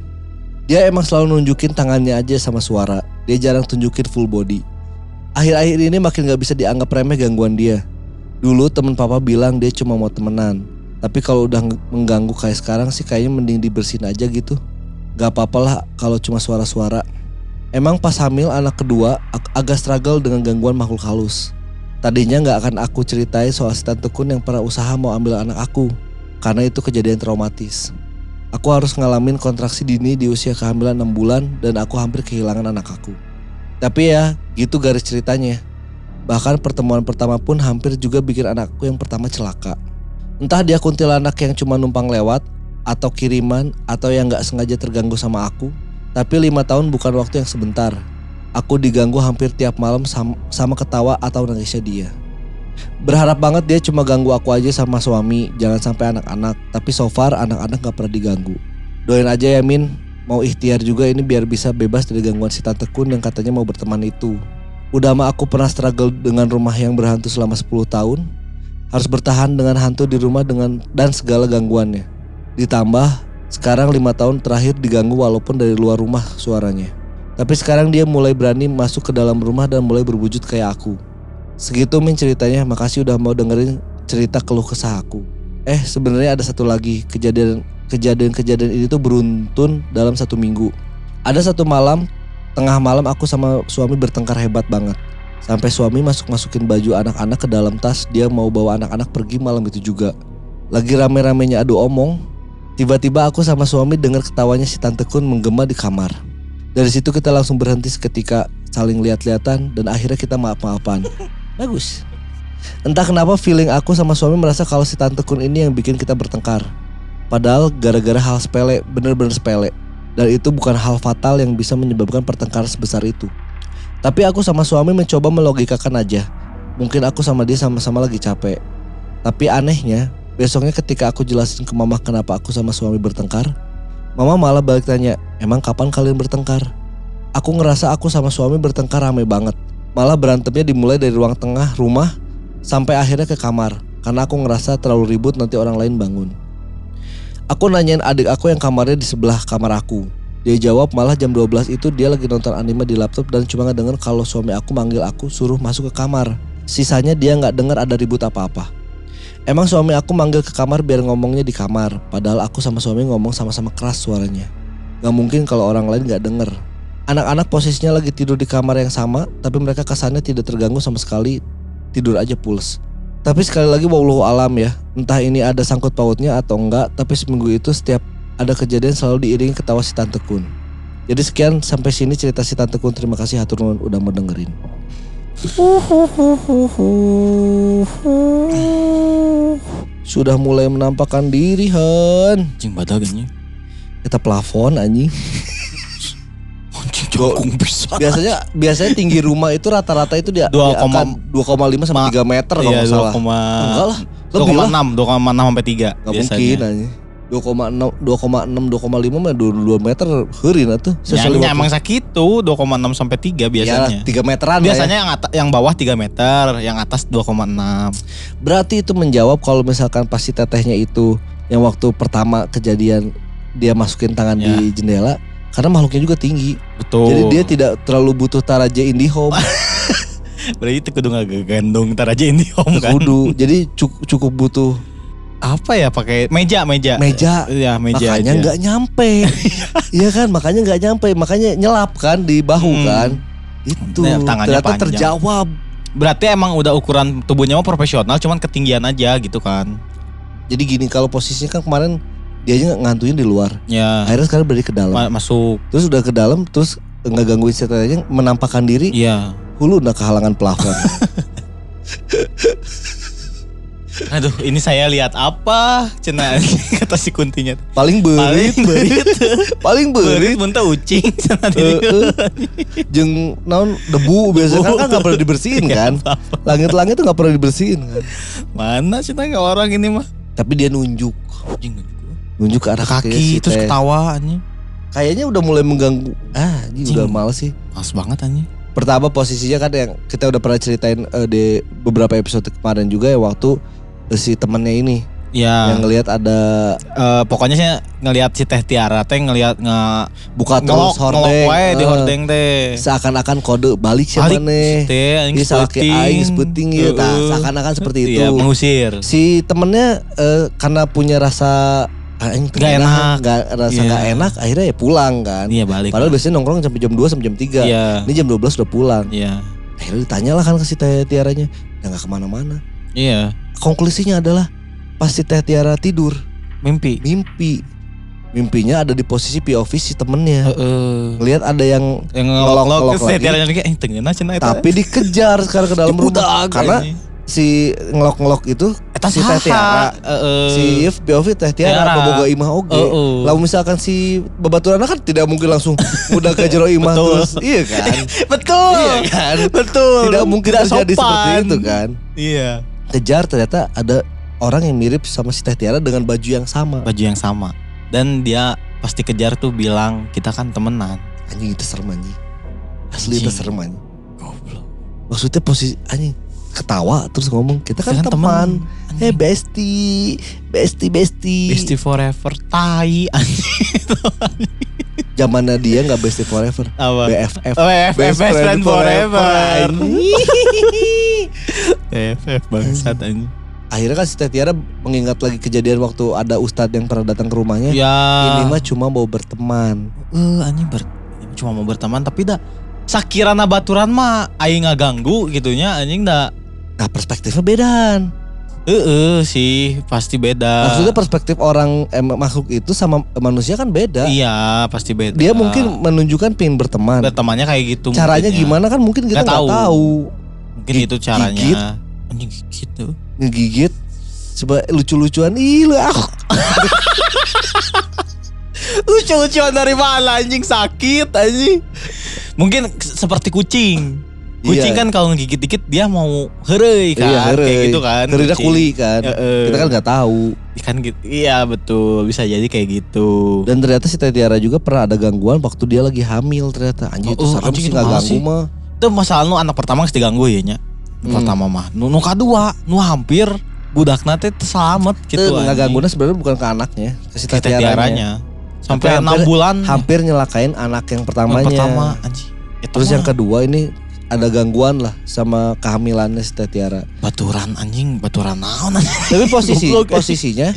Dia emang selalu nunjukin tangannya aja sama suara. Dia jarang tunjukin full body. Akhir-akhir ini makin gak bisa dianggap remeh gangguan dia. Dulu temen papa bilang dia cuma mau temenan. Tapi kalau udah mengganggu kayak sekarang sih kayaknya mending dibersihin aja gitu. Gak apa-apa lah kalau cuma suara-suara. Emang pas hamil anak kedua ag agak struggle dengan gangguan makhluk halus. Tadinya gak akan aku ceritain soal si Tante Kun yang pernah usaha mau ambil anak aku. Karena itu kejadian traumatis. Aku harus ngalamin kontraksi dini di usia kehamilan 6 bulan dan aku hampir kehilangan anak aku. Tapi ya gitu garis ceritanya. Bahkan pertemuan pertama pun hampir juga bikin anakku yang pertama celaka. Entah dia kuntilanak yang cuma numpang lewat atau kiriman atau yang gak sengaja terganggu sama aku. Tapi lima tahun bukan waktu yang sebentar. Aku diganggu hampir tiap malam sama, ketawa atau nangisnya dia. Berharap banget dia cuma ganggu aku aja sama suami, jangan sampai anak-anak. Tapi so far anak-anak gak pernah diganggu. Doain aja ya Min, mau ikhtiar juga ini biar bisa bebas dari gangguan si Tante Kun yang katanya mau berteman itu. Udah mah aku pernah struggle dengan rumah yang berhantu selama 10 tahun. Harus bertahan dengan hantu di rumah dengan dan segala gangguannya. Ditambah sekarang lima tahun terakhir diganggu walaupun dari luar rumah suaranya. Tapi sekarang dia mulai berani masuk ke dalam rumah dan mulai berwujud kayak aku. Segitu Min ceritanya, makasih udah mau dengerin cerita keluh kesah aku. Eh sebenarnya ada satu lagi kejadian kejadian-kejadian ini tuh beruntun dalam satu minggu. Ada satu malam, tengah malam aku sama suami bertengkar hebat banget. Sampai suami masuk-masukin baju anak-anak ke dalam tas, dia mau bawa anak-anak pergi malam itu juga. Lagi rame-ramenya adu omong, Tiba-tiba aku sama suami dengar ketawanya si Tante Kun menggema di kamar. Dari situ kita langsung berhenti seketika saling lihat-lihatan dan akhirnya kita maaf-maafan. (laughs) Bagus. Entah kenapa feeling aku sama suami merasa kalau si Tante Kun ini yang bikin kita bertengkar. Padahal gara-gara hal sepele, bener-bener sepele. Dan itu bukan hal fatal yang bisa menyebabkan pertengkaran sebesar itu. Tapi aku sama suami mencoba melogikakan aja. Mungkin aku sama dia sama-sama lagi capek. Tapi anehnya, Besoknya ketika aku jelasin ke mama kenapa aku sama suami bertengkar, mama malah balik tanya, emang kapan kalian bertengkar? Aku ngerasa aku sama suami bertengkar rame banget. Malah berantemnya dimulai dari ruang tengah rumah sampai akhirnya ke kamar. Karena aku ngerasa terlalu ribut nanti orang lain bangun. Aku nanyain adik aku yang kamarnya di sebelah kamar aku. Dia jawab malah jam 12 itu dia lagi nonton anime di laptop dan cuma ngedenger kalau suami aku manggil aku suruh masuk ke kamar. Sisanya dia nggak dengar ada ribut apa-apa. Emang suami aku manggil ke kamar biar ngomongnya di kamar, padahal aku sama suami ngomong sama-sama keras suaranya. Gak mungkin kalau orang lain gak denger. Anak-anak posisinya lagi tidur di kamar yang sama, tapi mereka kesannya tidak terganggu sama sekali, tidur aja puls. Tapi sekali lagi wallahu alam ya. Entah ini ada sangkut pautnya atau enggak, tapi seminggu itu setiap ada kejadian selalu diiringi ketawa si Tante Kun. Jadi sekian sampai sini cerita si Tante Kun. Terima kasih hatur nuhun udah mendengerin. Sudah mulai menampakkan diri, Han. Anjing badak anjing. Kita plafon anjing. Bisa. Biasanya biasanya tinggi rumah itu rata-rata itu dia, Dua dia koma- akan 2,5 sampai 3 meter kalau Iya, nggak salah. 2, Enggak lah, lebih lah. 2,6, 2,6 sampai 3 Gak mungkin anjing. 2,6 2,6 2,5 mah 2 meter heureun atuh. Ya, ya, emang segitu 2,6 sampai 3 biasanya. Ya, 3 meteran lah Biasanya yang atas, yang bawah 3 meter, yang atas 2,6. ya. Berarti itu menjawab kalau misalkan pasti tetehnya itu yang waktu pertama kejadian dia masukin tangan Ya. di jendela karena makhluknya juga tinggi. Betul. Jadi dia tidak terlalu butuh taraja IndiHome (laughs) Berarti itu kudu ngegandung ntar aja ini om kan. kudu. Jadi cukup, cukup butuh Apa ya pakai meja meja. meja. Iya meja makanya aja. nggak nyampe. (laughs) Iya kan, makanya nggak nyampe, makanya nyelap kan di bahu Hmm. kan. Itu Nah, tangannya ternyata panjang. terjawab. Berarti emang udah ukuran tubuhnya mah profesional cuman ketinggian aja gitu kan. Jadi gini kalau posisinya kan kemarin dia aja ngantuin di luar. Ya Akhirnya sekarang berdiri ke dalam. ma- masuk. Terus udah ke dalam terus nggak gangguin setannya menampakkan diri Iya. hulu udah kehalangan plafon. (laughs) Aduh, ini saya lihat apa? Cina (laughs) kata si kuntinya. Paling berit, Paling berit. (laughs) paling Berit muntah ucing (laughs) Eh, dieu. eh. Jeung naon debu biasanya kan kan nggak pernah dibersihin Iya, kan. Langit-langit tuh nggak pernah dibersihin kan. Mana Cina nggak orang ini mah? Tapi dia nunjuk, Anjing nunjuk ke arah si kaki terus ketawa anjing. Kayaknya udah mulai mengganggu. Ah, ini Anjing. udah males sih. Males banget anjing. Pertama posisinya kan yang kita udah pernah ceritain eh, di beberapa episode kemarin juga ya waktu si temennya ini Ya, yang ngelihat ada eh, pokoknya sih ngelihat si Teh Tiara teh ngelihat nge buka terus hordeng, wae di eh, hordeng teh. seakan-akan kode balik siapa Balik, nih Teh ke sebuting. aing sebuting ya nah, Heeh. seakan-akan seperti itu Iya, mengusir. si temennya eh, karena punya rasa ah, aing Nggak enak. nggak rasa Iya. nggak enak akhirnya ya pulang kan Iya balik. padahal biasanya nongkrong sampai jam 2 sampai jam 3 Iya. ini jam 12 udah pulang Iya. akhirnya ditanya lah kan ke si Teh Tiaranya ya nggak ke mana-mana Iya. konklusinya adalah pas si Teh Tiara tidur Mimpi. mimpi mimpinya ada di posisi POV si temennya Heeh. ngelihat ada yang Yang Ngelok-ngelok lagi. Tiara lagi eh tapi dikejar sekarang ke dalam rumah karena si ngelok-ngelok itu Eta si Teh? Tiara Heeh. si If POV Teh Tiara boboga imah oge Heeh. lalu misalkan si babaturan kan tidak mungkin langsung udah ke jero imah terus iya kan (laughs) Betul. iya kan Betul. tidak mungkin Tidak terjadi sopan. seperti itu kan Iya. Kejar ternyata ada orang yang mirip sama si Teh Tiara dengan baju yang sama Baju yang sama. Dan dia pasti kejar tuh bilang kita kan temenan. anjing itu serem anjing asli itu serem anjing Goblok. maksudnya posisi anjing ketawa terus ngomong kita kan, kan teman teman. eh bestie bestie bestie Bestie forever tai anjing. zamannya dia nggak bestie forever Apa? BFF Oh, BFF, best, friend, forever. anjing. (laughs) BFF bangsat anjing. akhirnya kan si Teh Tiara mengingat lagi kejadian waktu ada ustadz yang pernah datang ke rumahnya Ya. ini mah cuma mau berteman Eh, anjing ber cuma mau berteman tapi dah sakirana baturan mah aing ngaganggu gitunya anjing dah nah perspektifnya bedaan Heeh sih pasti beda. maksudnya perspektif orang eh, makhluk itu sama manusia kan beda iya pasti beda. dia mungkin menunjukkan pengen berteman bertemannya kayak gitu. caranya mungkinnya. gimana kan mungkin kita Nggak tahu. tahu. Mungkin itu caranya. Gigit. Anjing gigit tuh. ngegigit coba lucu-lucuan ih lu ah (laughs) Lucu-lucuan dari mana anjing sakit anjing. Mungkin seperti kucing. Kucing Iya. kan kalau ngegigit dikit dia mau herei kan Iya, kayak heureuy. gitu kan. Kucing. kuli kan. Heeh. kita kan nggak tahu kan gitu. Iya betul bisa jadi kayak gitu. dan ternyata si Tiara juga pernah ada gangguan waktu dia lagi hamil ternyata anjing itu Oh, serem anjing sih itu nggak ganggu mah Itu masalah nu anak pertama geus diganggu ya nya. Hmm. Pertama mah. Nu, nu kadua nu hampir budak nate selamat gitu itu nggak ganggunya sebenarnya bukan ke anaknya ke si Tiaranya. Sampai enam bulan. hampir nyelakain anak yang Yang pertamanya pertama anjing. Itu terus yang kedua ini ada gangguan lah sama kehamilannya si Tiara baturan anjing, baturan naon anjing. Tapi posisi posisinya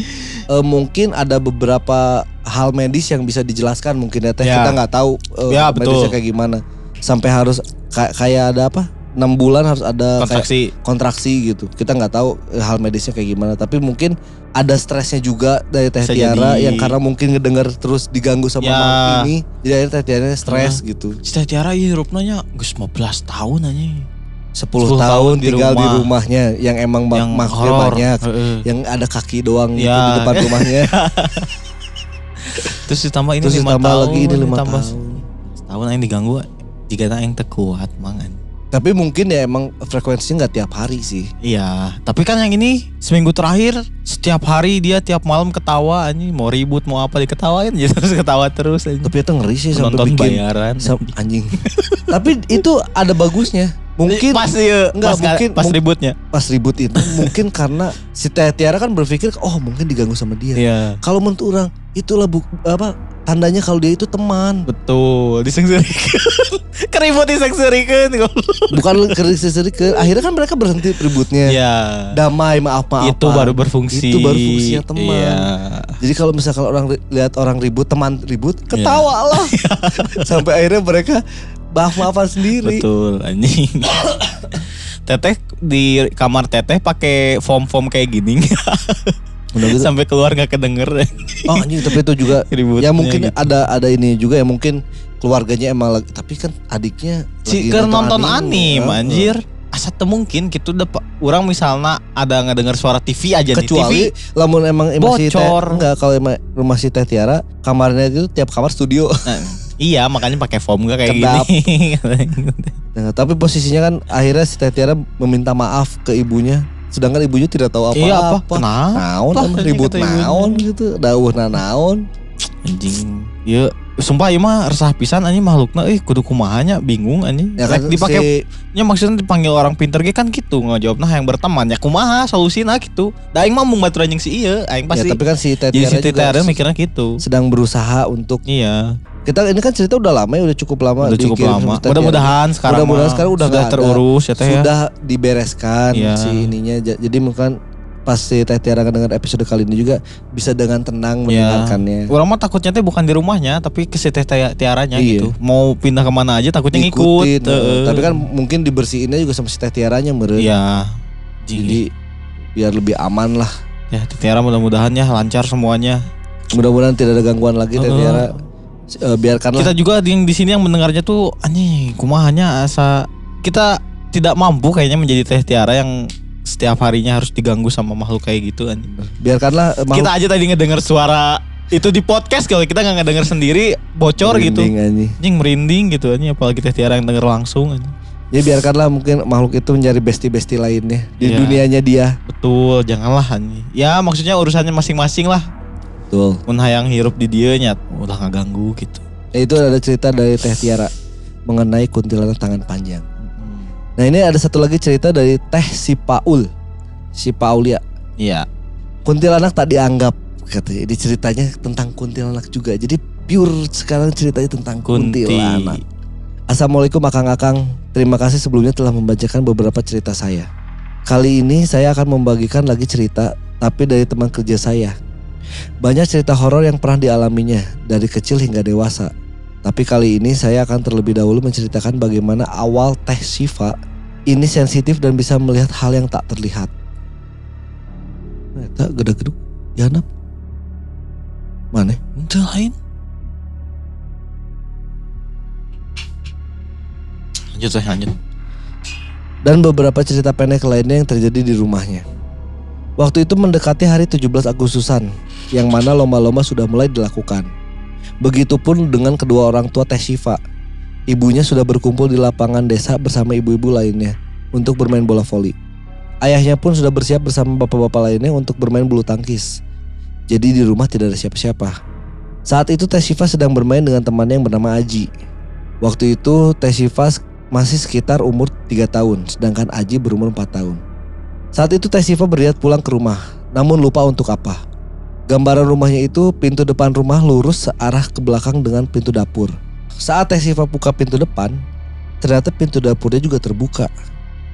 eh, mungkin ada beberapa hal medis yang bisa dijelaskan mungkin ya teh Ya. kita nggak tahu eh, Ya, betul. medisnya kayak gimana sampai harus ka- kayak ada apa enam bulan harus ada kayak kontraksi kontraksi gitu. Kita nggak tahu eh, hal medisnya kayak gimana, tapi mungkin ada stresnya juga dari Teh Bisa Tiara jadi. yang karena mungkin ngedengar terus diganggu sama Ya. ini, jadi akhirnya Teh Tiara stres gitu. si Teh Tiara iya rupanya geus 15 tahun aja 10, 10 tahun, tahun di tinggal di rumah. rumahnya yang emang ma- yang horor banyak, Heeh. yang ada kaki doang gitu Ya. di depan rumahnya. (laughs) terus ditambah ini Terus ditambah tahun lagi ini lima tahun. tahun yang diganggu jika yang tekuat mangan Tapi mungkin ya emang frekuensinya nggak tiap hari sih. Iya, tapi kan yang ini seminggu terakhir setiap hari dia tiap malam ketawa anjing mau ribut mau apa diketawain jadi (laughs) terus ketawa terus anjing. Tapi itu ngeri sih sampai bikin bayaran. sam- anjing. (laughs) Tapi itu ada bagusnya. Mungkin pas Enggak, pas, mungkin- pas ributnya. pas ribut itu (laughs) mungkin karena si Teh Tiara kan berpikir oh mungkin diganggu sama dia. Iya. Kalau menurut orang itulah bu, apa tandanya kalau dia itu teman. Betul, disengserikan. (laughs) Keribut disengserikan. (laughs) Bukan ke akhirnya kan mereka berhenti ributnya. Iya. Damai maaf maaf. Itu baru berfungsi. Itu baru fungsinya teman. Iya. Jadi kalau misalkan orang lihat orang ribut, teman ribut, Iya. ketawa lah. Sampai akhirnya mereka maaf maafan sendiri. Betul, anjing. (coughs) Teteh di kamar teteh pakai foam-foam kayak gini. Udah gitu. Sampai keluar nggak kedenger. Oh anjing tapi itu juga (laughs) Ributnya ya mungkin gitu. ada ada ini juga ya mungkin keluarganya emang lagi tapi kan adiknya Si lagi keur nonton anime. anim Heeh. anjir. Asa mungkin gitu udah orang misalnya ada ngedenger suara TV aja kecuali di TV. lamun emang masih teh Bocor. enggak kalau emang rumah si Teh Tiara kamarnya itu tiap kamar studio Nah, (laughs) iya, makanya pakai foam gak kayak Kedap. gini. (laughs) Nah, tapi posisinya kan akhirnya si Teh Tiara meminta maaf ke ibunya sedangkan ibunya tidak tahu apa-apa Iya apa? Kenapa? naon Apa? ribut ibunya. naon gitu dawuhna naon Anjing. Ya, sumpah ieu mah resah pisan anjing makhlukna euy kudu kumahanya bingung anjing. ya kan Rek dipakai si nya maksudnya dipanggil orang pinter ge kan gitu ngejawabna yang berteman ya kumaha solusina gitu. Da aing mah mung batur anjing si ieu, aing ya, pasti tapi kan si Teh jadi Tiara si juga mikirnya gitu. sedang berusaha untuk Iya, kita ini kan cerita udah lama ya udah cukup lama udah cukup lama. Tiara. Mudah-mudahan sekarang Mudah-mudahan sekarang udah sudah terurus ya teh ya. sudah dibereskan Iya. si ininya Ja- jadi mungkin pas si Teh Tiara dengan episode kali ini juga bisa dengan tenang Iya. mendengarkannya Orang mah takutnya teh bukan di rumahnya tapi ke si teh Tia- tiaranya Iya. gitu. Mau pindah ke mana aja takutnya ngikut. Ngikutin, Heeh. tapi kan mungkin dibersihinnya juga sama si Teh Tiaranya meren Iya. jadi biar lebih aman lah Ya, Teh Tiara mudah-mudahan ya lancar semuanya. mudah-mudahan tidak ada gangguan lagi Teh Heeh. Tiara Eh, biarkanlah Kita juga yang di sini yang mendengarnya tuh anjing kumahanya asa kita tidak mampu kayaknya menjadi Teh Tiara yang setiap harinya harus diganggu sama makhluk kayak gitu anjing. biarkanlah eh, makhluk Kita aja tadi ngedenger suara itu di podcast kalau kita nggak ngedenger sendiri bocor gitu. merinding, anjing. Anjing merinding gitu anjing apalagi Teh Tiara yang denger langsung anjing. ya biarkanlah mungkin makhluk itu mencari besti-besti lainnya di Iya. dunianya dia Betul, janganlah anjing. Ya maksudnya urusannya masing-masing lah. Betul Mun hayang hirup di dia nya udah nggak ganggu gitu. Ya, itu ada cerita dari Teh Tiara mengenai kuntilanak tangan panjang. Nah ini ada satu lagi cerita dari Teh si Paul, si Paulia. Iya. Kuntilanak tak dianggap katanya. Ini ceritanya tentang kuntilanak juga. Jadi pure sekarang ceritanya tentang Kunti. kuntilanak. Assalamualaikum akang-akang. Terima kasih sebelumnya telah membacakan beberapa cerita saya. Kali ini saya akan membagikan lagi cerita, tapi dari teman kerja saya. Banyak cerita horor yang pernah dialaminya dari kecil hingga dewasa. Tapi kali ini saya akan terlebih dahulu menceritakan bagaimana awal Teh Siva ini sensitif dan bisa melihat hal yang tak terlihat. Eta gede-gede Yanap. Mana? Itu lain. Lanjut saya lanjut. dan beberapa cerita pendek lainnya yang terjadi di rumahnya. Waktu itu mendekati hari 17 Agustusan, yang mana lomba-lomba sudah mulai dilakukan. Begitupun dengan kedua orang tua Teh Shiva. Ibunya sudah berkumpul di lapangan desa bersama ibu-ibu lainnya untuk bermain bola voli. Ayahnya pun sudah bersiap bersama bapak-bapak lainnya untuk bermain bulu tangkis. Jadi di rumah tidak ada siapa-siapa. Saat itu Teh Shiva sedang bermain dengan temannya yang bernama Aji. Waktu itu Teh Shiva masih sekitar umur 3 tahun, sedangkan Aji berumur 4 tahun. Saat itu Teh Siva berniat pulang ke rumah, namun lupa untuk apa. Gambaran rumahnya itu pintu depan rumah lurus searah ke belakang dengan pintu dapur. Saat Teh Siva buka pintu depan, ternyata pintu dapurnya juga terbuka.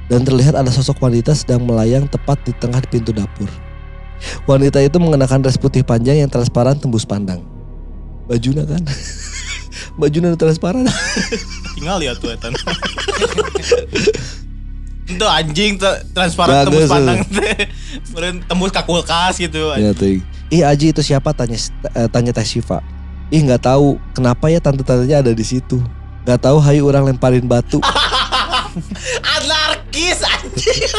Dan terlihat ada sosok wanita sedang melayang tepat di tengah pintu dapur. Wanita itu mengenakan dress putih panjang yang transparan tembus pandang. Bajunya kan? (laughs) Bajunya transparan. (laughs) Tinggal lihat tuh Etan. (laughs) Itu anjing transparan Bagus, tembus pandang teh. Tembus ke kulkas gitu. Ya tuh. Ih Aji itu siapa tanya eh, tanya Teh Syifa. Ih nggak tahu kenapa ya tante-tantenya ada di situ. Nggak tahu hayu orang lemparin batu. (laughs) Anarkis anjing.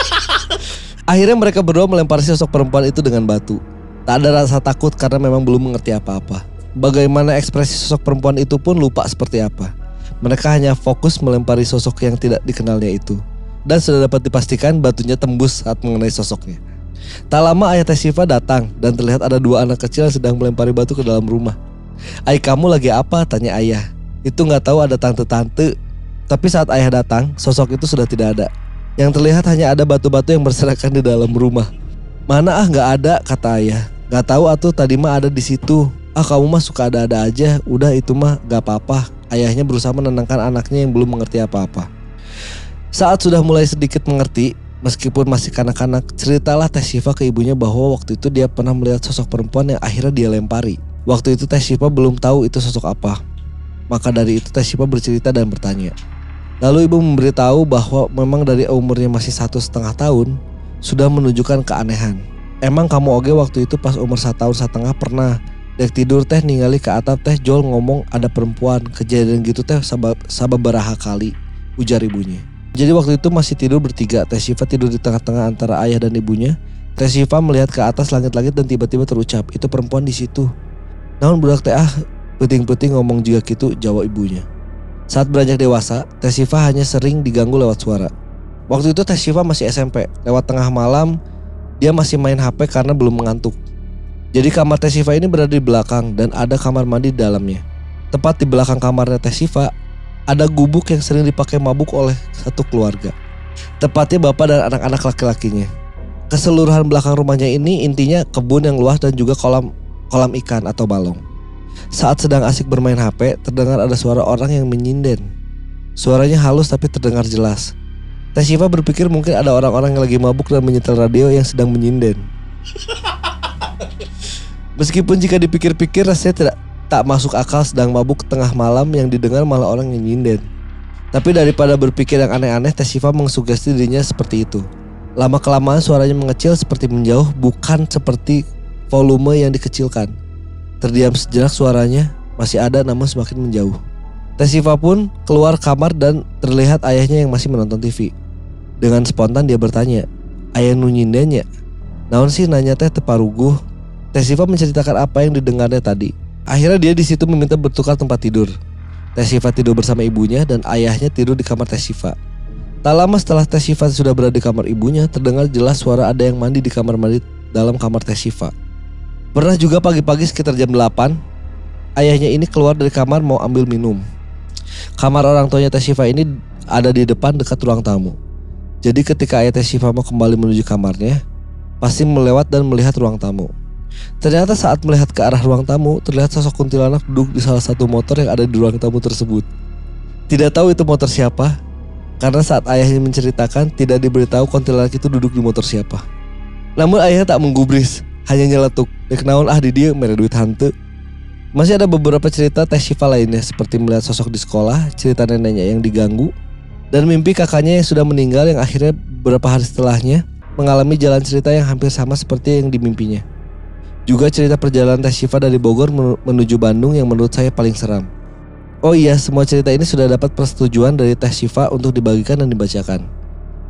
Akhirnya mereka berdua melempari sosok perempuan itu dengan batu. Tak ada rasa takut karena memang belum mengerti apa-apa. Bagaimana ekspresi sosok perempuan itu pun lupa seperti apa. Mereka hanya fokus melempari sosok yang tidak dikenalnya itu. Dan sudah dapat dipastikan batunya tembus saat mengenai sosoknya. Tak lama ayah Teh Syifa datang dan terlihat ada dua anak kecil yang sedang melempari batu ke dalam rumah. Ayah kamu lagi apa? Tanya ayah. Itu nggak tahu ada tante-tante. Tapi saat ayah datang, sosok itu sudah tidak ada. Yang terlihat hanya ada batu-batu yang berserakan di dalam rumah. Mana ah nggak ada kata ayah. Nggak tahu atuh tadi mah ada di situ. Ah kamu mah suka ada-ada aja. Udah itu mah nggak apa-apa. Ayahnya berusaha menenangkan anaknya yang belum mengerti apa-apa. Saat sudah mulai sedikit mengerti, meskipun masih kanak-kanak, ceritalah Teh Syifa ke ibunya bahwa waktu itu dia pernah melihat sosok perempuan yang akhirnya dia lempari. Waktu itu Teh Syifa belum tahu itu sosok apa. Maka dari itu Teh Syifa bercerita dan bertanya. Lalu ibu memberitahu bahwa memang dari umurnya masih satu setengah tahun sudah menunjukkan keanehan. Emang kamu oge waktu itu pas umur satu tahun setengah pernah dek tidur teh ningali ke atap teh Jol ngomong ada perempuan kejadian gitu teh sabab sababaraha kali ujar ibunya. Jadi waktu itu masih tidur bertiga Teh Syifa tidur di tengah-tengah antara ayah dan ibunya. Teh Syifa melihat ke atas langit-langit dan tiba-tiba terucap itu perempuan di situ. Namun budak teh ah puting-puting ngomong juga gitu jawab ibunya. Saat beranjak dewasa, Teh Syifa hanya sering diganggu lewat suara. Waktu itu Teh Syifa masih SMP, lewat tengah malam dia masih main HP karena belum mengantuk. Jadi kamar Teh Syifa ini berada di belakang dan ada kamar mandi di dalamnya. Tepat di belakang kamarnya Teh Syifa, ada gubuk yang sering dipakai mabuk oleh satu keluarga. Tepatnya bapak dan anak-anak laki-lakinya. Keseluruhan belakang rumahnya ini intinya kebun yang luas dan juga kolam kolam ikan atau balong. Saat sedang asik bermain HP, terdengar ada suara orang yang menyinden. Suaranya halus tapi terdengar jelas. Teh berpikir mungkin ada orang-orang yang lagi mabuk dan menyetel radio yang sedang menyinden. (laughs) Meskipun jika dipikir-pikir rasanya tidak tak masuk akal sedang mabuk tengah malam yang didengar malah orang yang nyinden. Tapi daripada berpikir yang aneh-aneh, Teh Syifa mengsugesti dirinya seperti itu. Lama kelamaan suaranya mengecil seperti menjauh, bukan seperti volume yang dikecilkan. Terdiam sejenak suaranya masih ada namun semakin menjauh. Teh Syifa pun keluar kamar dan terlihat ayahnya yang masih menonton TV. Dengan spontan dia bertanya, ayah nu nyindennya? Naon sih nanya teh teparuguh? Teh Syifa menceritakan apa yang didengarnya tadi. Akhirnya dia di situ meminta bertukar tempat tidur. Teh Syifa tidur bersama ibunya dan ayahnya tidur di kamar Teh Syifa. Tak lama setelah Teh Syifa sudah berada di kamar ibunya, terdengar jelas suara ada yang mandi di kamar mandi dalam kamar Teh Syifa. Pernah juga pagi-pagi sekitar jam 8, ayahnya ini keluar dari kamar mau ambil minum. Kamar orang tuanya Teh Syifa ini ada di depan dekat ruang tamu. Jadi ketika ayah Teh Syifa mau kembali menuju kamarnya, pasti melewat dan melihat ruang tamu. Ternyata saat melihat ke arah ruang tamu, terlihat sosok kuntilanak duduk di salah satu motor yang ada di ruang tamu tersebut. Tidak tahu itu motor siapa, karena saat ayahnya menceritakan tidak diberitahu kuntilanak itu duduk di motor siapa. Namun ayahnya tak menggubris, hanya nyeletuk. Dek naon ah di dia mere duit hantu. Masih ada beberapa cerita Teh Syifa lainnya seperti melihat sosok di sekolah, cerita neneknya yang diganggu, dan mimpi kakaknya yang sudah meninggal yang akhirnya beberapa hari setelahnya mengalami jalan cerita yang hampir sama seperti yang dimimpinya. Juga cerita perjalanan Teh Syifa dari Bogor menu- menuju Bandung yang menurut saya paling seram. Oh iya, semua cerita ini sudah dapat persetujuan dari Teh Syifa untuk dibagikan dan dibacakan.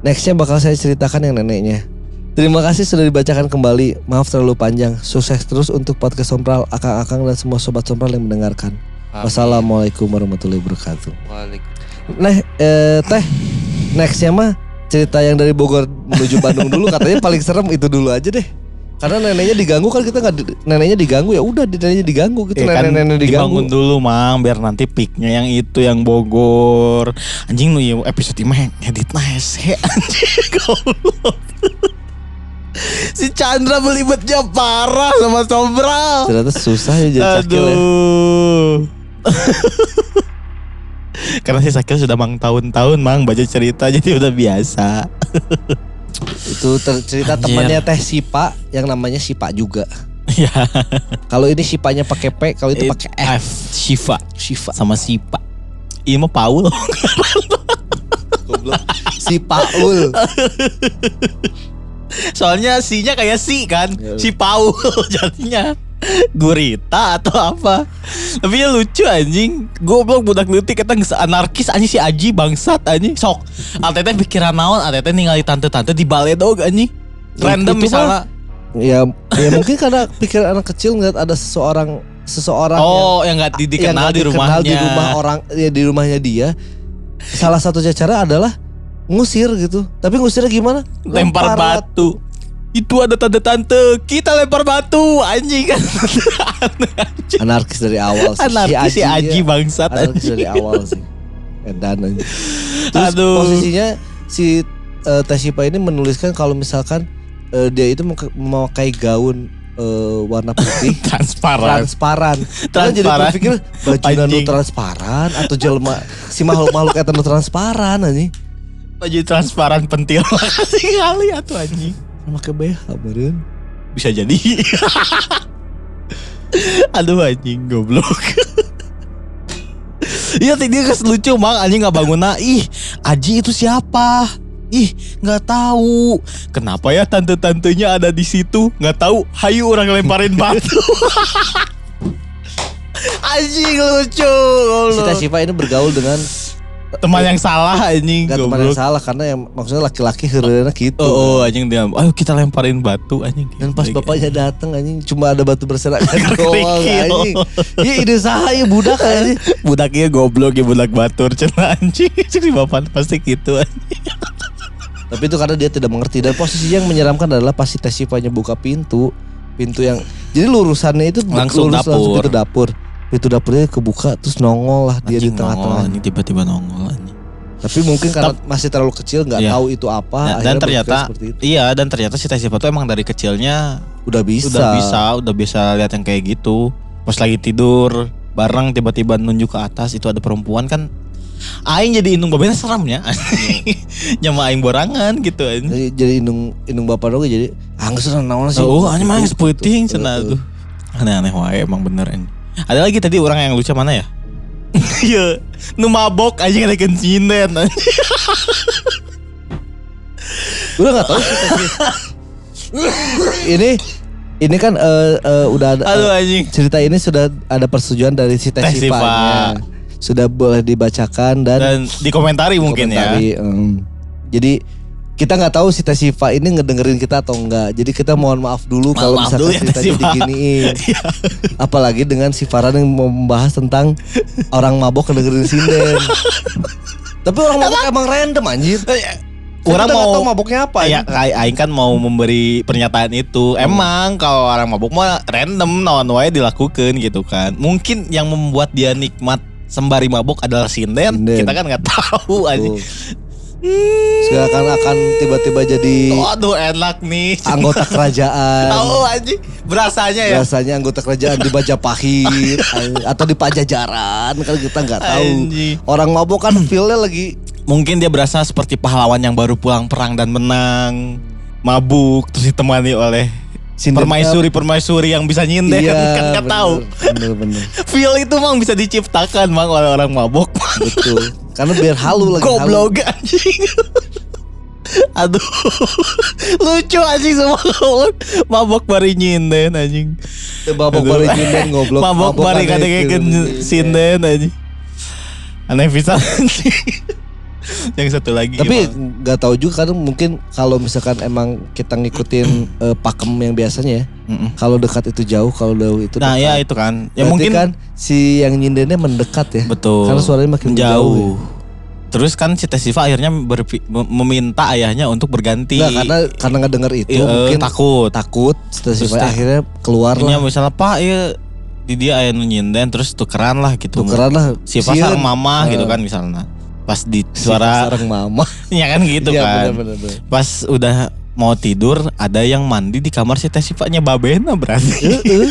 Nextnya bakal saya ceritakan yang neneknya. Terima kasih sudah dibacakan kembali. Maaf terlalu panjang. Sukses terus untuk podcast Sompral, akang-akang dan semua sobat Sompral yang mendengarkan. Wassalamualaikum warahmatullahi wabarakatuh. Waalaikumsalam. Nah, eh, teh, nextnya mah cerita yang dari Bogor menuju Bandung dulu katanya paling serem itu dulu aja deh. Karena neneknya diganggu kan kita nggak neneknya diganggu ya udah neneknya diganggu gitu Ya kan nenek-nenek diganggu. dibangun dulu mang biar nanti peaknya yang itu yang Bogor. Anjing lu ya episode ini mah edit nice he anjing goblok. (laughs) Si Chandra belibetnya parah sama Sobral Ternyata susah ya jadi cakil ya. (laughs) karena si Sakil sudah mang tahun-tahun mang baca cerita jadi udah biasa (laughs) Itu cerita temannya Teh Sipa yang namanya Sipa juga. ya Kalau ini Sipanya pakai P, kalau itu pakai F. F Shiva Shiva. sama Sipa ini mah Paul Goblok. Si Paul. Soalnya si-nya kayak si kan, Ya. si Paul (laughs) jadinya. Gurita atau apa? Tapi ya lucu anjing. Goblok budak leutik kita anarkis anjing si Aji bangsat anjing Sok. Atete pikiran naon Atete ningali tante-tante di baledog anjing. Random Itu misalnya. Ya, ya mungkin karena pikiran anak kecil ngeliat ada seseorang seseorang Oh yang gak yang, dikenal yang nggak di rumahnya. di rumah orang ya di rumahnya dia. Salah satu cara adalah ngusir gitu. Tapi ngusirnya gimana? Lempar batu Itu ada tante-tante Kita lempar batu Anjing kan (laughs) Anarkis dari awal sih. Anarkis si Aji ya. bangsat Anarkis anjing. dari (laughs) awal sih. Edan aja. Terus Aduh. posisinya si Tashipa ini menuliskan kalau misalkan eh, dia itu memakai- gaun eh, warna putih (laughs) Transparan transparan. Kita jadi Transparan. berpikir baju nu Anjing. transparan atau jelma si makhluk-makhluk eta nu transparan anjing. Baju transparan pentil kali atuh anjing Make BH beureun. Bisa jadi. (laughs) Aduh anjing goblok. (laughs) Iya tadi dia lucu mang. Anjing nggak bangun ih Aji itu siapa? Ih nggak tahu. Kenapa ya tante-tantenya ada di situ? Nggak tahu. Hayu orang lemparin batu. (laughs) Anjing lucu. Si goblok. Tashipa ini bergaul dengan teman yang salah anjing Gak teman yang salah karena yang maksudnya laki-laki heureuna gitu. oh, oh anjing dia ayo kita lemparin batu anjing Dan pas Gitu. bapaknya datang anjing cuma ada batu berserakan (laughs) doang anjing. Ya ide saha ya budak anjing. budaknya goblok ya budak batur cenah anjing (laughs) si bapak pasti gitu anjing. Tapi itu karena dia tidak mengerti dan posisi yang menyeramkan adalah pas si Tashipanya buka pintu, pintu yang jadi lurusannya itu Langsung lurus dapur. pintu dapur. Pintu dapurnya kebuka terus nongol lah dia di Anjing nongol, tengah-tengah. anjing tiba-tiba nongol anjing. Tapi mungkin karena masih terlalu kecil nggak Iya. tahu itu apa. Nah, dan ternyata itu. iya dan ternyata si Tasipa tuh emang dari kecilnya udah bisa. udah bisa udah bisa lihat yang kayak gitu pas lagi tidur bareng tiba-tiba nunjuk ke atas itu ada perempuan kan Aing jadi indung babena seramnya (laughs) Nyama aing borangan gitu. Jadi, jadi indung indung bapak doang jadi anggus naon sih. Oh, anjing mah cenah Heeh. tuh. Aneh-aneh wae emang bener anjing. Ada lagi tadi orang yang lucu mana ya? (laughs) Iya, nu mabok aja ngedeketin sinden. Gue nggak tahu ini ini kan eh, eh, udah ada Aduh anjing. cerita ini sudah ada persetujuan dari si Teh Sipa. Tesipanya. Sudah boleh dibacakan dan, Dan dikomentari mungkin ya. komentari, em. jadi kita nggak tahu si Tesiva ini ngedengerin kita atau enggak. Jadi kita mohon maaf dulu kalau misalkan dulu ya, Teh Siva. diginiin. (laughs) Iya. Apalagi dengan si Farhan yang mau membahas tentang orang mabok ngedengerin sinden. Tapi orang mabok emang random anjir. Orang Kita nggak mau tahu maboknya apa Ya. Aing kan mau memberi pernyataan itu. Emang kalau orang mabuk mah random naon wae dilakukan gitu kan. Mungkin yang membuat dia nikmat sembari mabuk adalah sinden. Sinden. Kita kan nggak (laughs) tahu anjing. Sekarang akan tiba-tiba jadi Waduh enak nih. anggota (laughs) kerajaan. Tahu anjing. Berasanya ya. Biasanya anggota kerajaan di Majapahit (laughs) atau di Pajajaran kan kita nggak tahu. Anjing. Orang mabok kan feelnya lagi Mungkin dia berasa seperti pahlawan yang baru pulang perang dan menang. Mabuk terus ditemani oleh sinden- permaisuri-permaisuri yang bisa nyinden Iya, (laughs) kan nggak tahu. Bener bener Feel itu mang bisa diciptakan mang oleh orang mabok. betul. Karena biar halu lagi. Goblok anjing. (laughs) Aduh. (laughs) Lucu anjing semua goblok. Mabok bari nyinden anjing. Mabok Aduh. bari nyinden goblok. Mabok bari kadekekeun gitu. sinden anjing. Aneh pisan anjing. (laughs) Yang satu lagi Tapi nggak tahu juga kan mungkin kalau misalkan emang kita ngikutin (clears throat) eh, pakem yang biasanya ya. Mm-mm. Kalau dekat itu jauh, kalau jauh itu Nah, dekat. ya itu kan. Ya Berarti mungkin kan si yang nyindennya mendekat ya. betul. Karena suaranya makin jauh. jauh. Terus kan si Tesiva akhirnya berpi- mem- meminta ayahnya untuk berganti. Nggak, karena karena nggak denger itu Iya, mungkin takut. takut Terus teh- akhirnya keluar lah misalnya Pak ya di dia aya nu nyinden terus tukeran lah gitu. tukeran lah Si pasar mama gitu Eh. kan misalnya. Pas di suara sarang mama (laughs) ya kan gitu Iya, kan. bener, bener, bener. Pas udah mau tidur ada yang mandi di kamar si Tesifanya babena berarti. Heeh.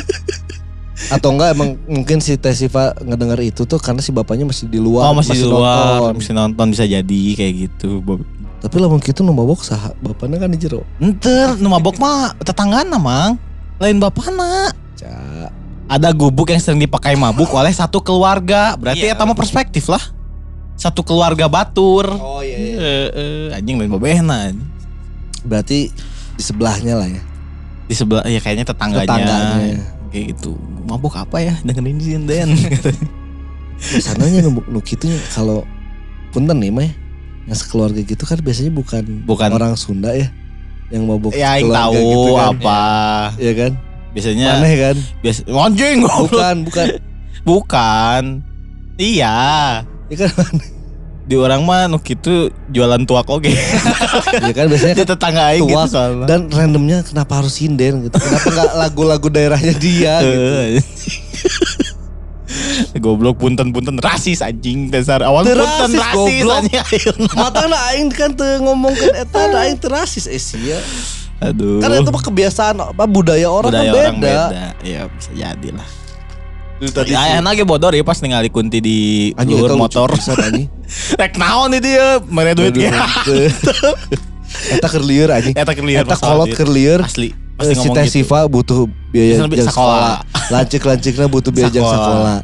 atau enggak emang mungkin si Tesiva ngedenger itu tuh karena si bapaknya masih di luar oh masih, di luar, nonton. masih nonton bisa jadi kayak gitu. Bob. tapi lah mungkin itu nu mabok saha bapaknya kan di jero Enter, nu mabok mah tetanggana mang. Lain bapana. Ca. Ada gubuk yang sering dipakai mabuk oleh satu keluarga. Berarti Iya. eta mah perspektif lah. Satu keluarga batur. Oh iya iya. Eh, eh, anjing lain anjing. Berarti di sebelahnya lah ya. Di sebelah ya kayaknya tetangganya. Tetangganya. Kayak gitu. Mabuk apa ya dengerin si Den. (laughs) Biasanya nu, nu gitu kalau punten nih mah ya. Yang sekeluarga gitu kan biasanya bukan Bukan. orang Sunda ya yang mabuk ya yang keluarga tahu gitu kan. apa. Iya kan? Biasanya Aneh kan? biasa anjing. Bukan, bukan. Bukan. Iya. Ya kan? Di orang mah nu kitu jualan tuak oge. Ya kan biasanya (laughs) Di tetangga aing gitu soalnya. dan randomnya kenapa harus sinden gitu? Kenapa nggak lagu-lagu daerahnya dia (laughs) gitu? (laughs) Goblok punten-punten rasis anjing dasar awal punten rasis, anjing ayeuna. Mata na aing kan teu ngomongkeun eta da aing teu rasis eh sia. Aduh. Kan itu mah kebiasaan apa budaya orang budaya kan beda. orang beda. Ya bisa jadi lah. Tadi Ya, enak ge bodor ya pas ningali kunti di lucu motor. anjing. (laughs) Rek naon itu ya, mere duit ya. teu. (laughs) Eta keur lieur anjing. Eta keur lieur Eta kolot keur lieur. Asli. Eh, Pasti si ngomong Teh gitu. Siva butuh biaya jang sekolah. Lancik-lancikna butuh biaya jang Sekolah.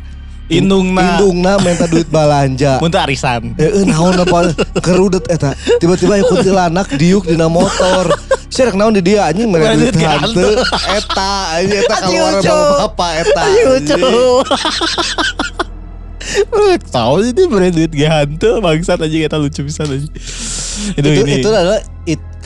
Indungna. Indungna minta duit balanja. Mun teu arisan. Eh, naon apa kerudet eta. Tiba-tiba ya kuntilanak diuk dina motor. Saya rek naon di dia anjing mere Mere duit hantu. Eta anjing eta keluar lucu. bapak eta. Tahu sih dia beri duit gak hantu bangsat aja kita lucu bisa aja. Itu, Itu ini. itu adalah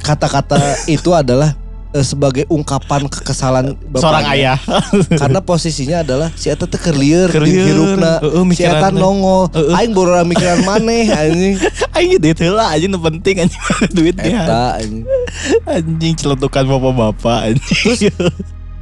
kata-kata itu adalah eh, sebagai ungkapan kekesalan bapaknya. seorang ayah. (laughs) Karena posisinya adalah si eta teh di lieur. hirupna. Si eta nongol. Heeh. Aing baru mikiran maneh (laughs) anjing. Aing duit heula aja nu penting anjing (laughs) duit dia. Eta anjing. Anjing celutukan bapak-bapak anjing.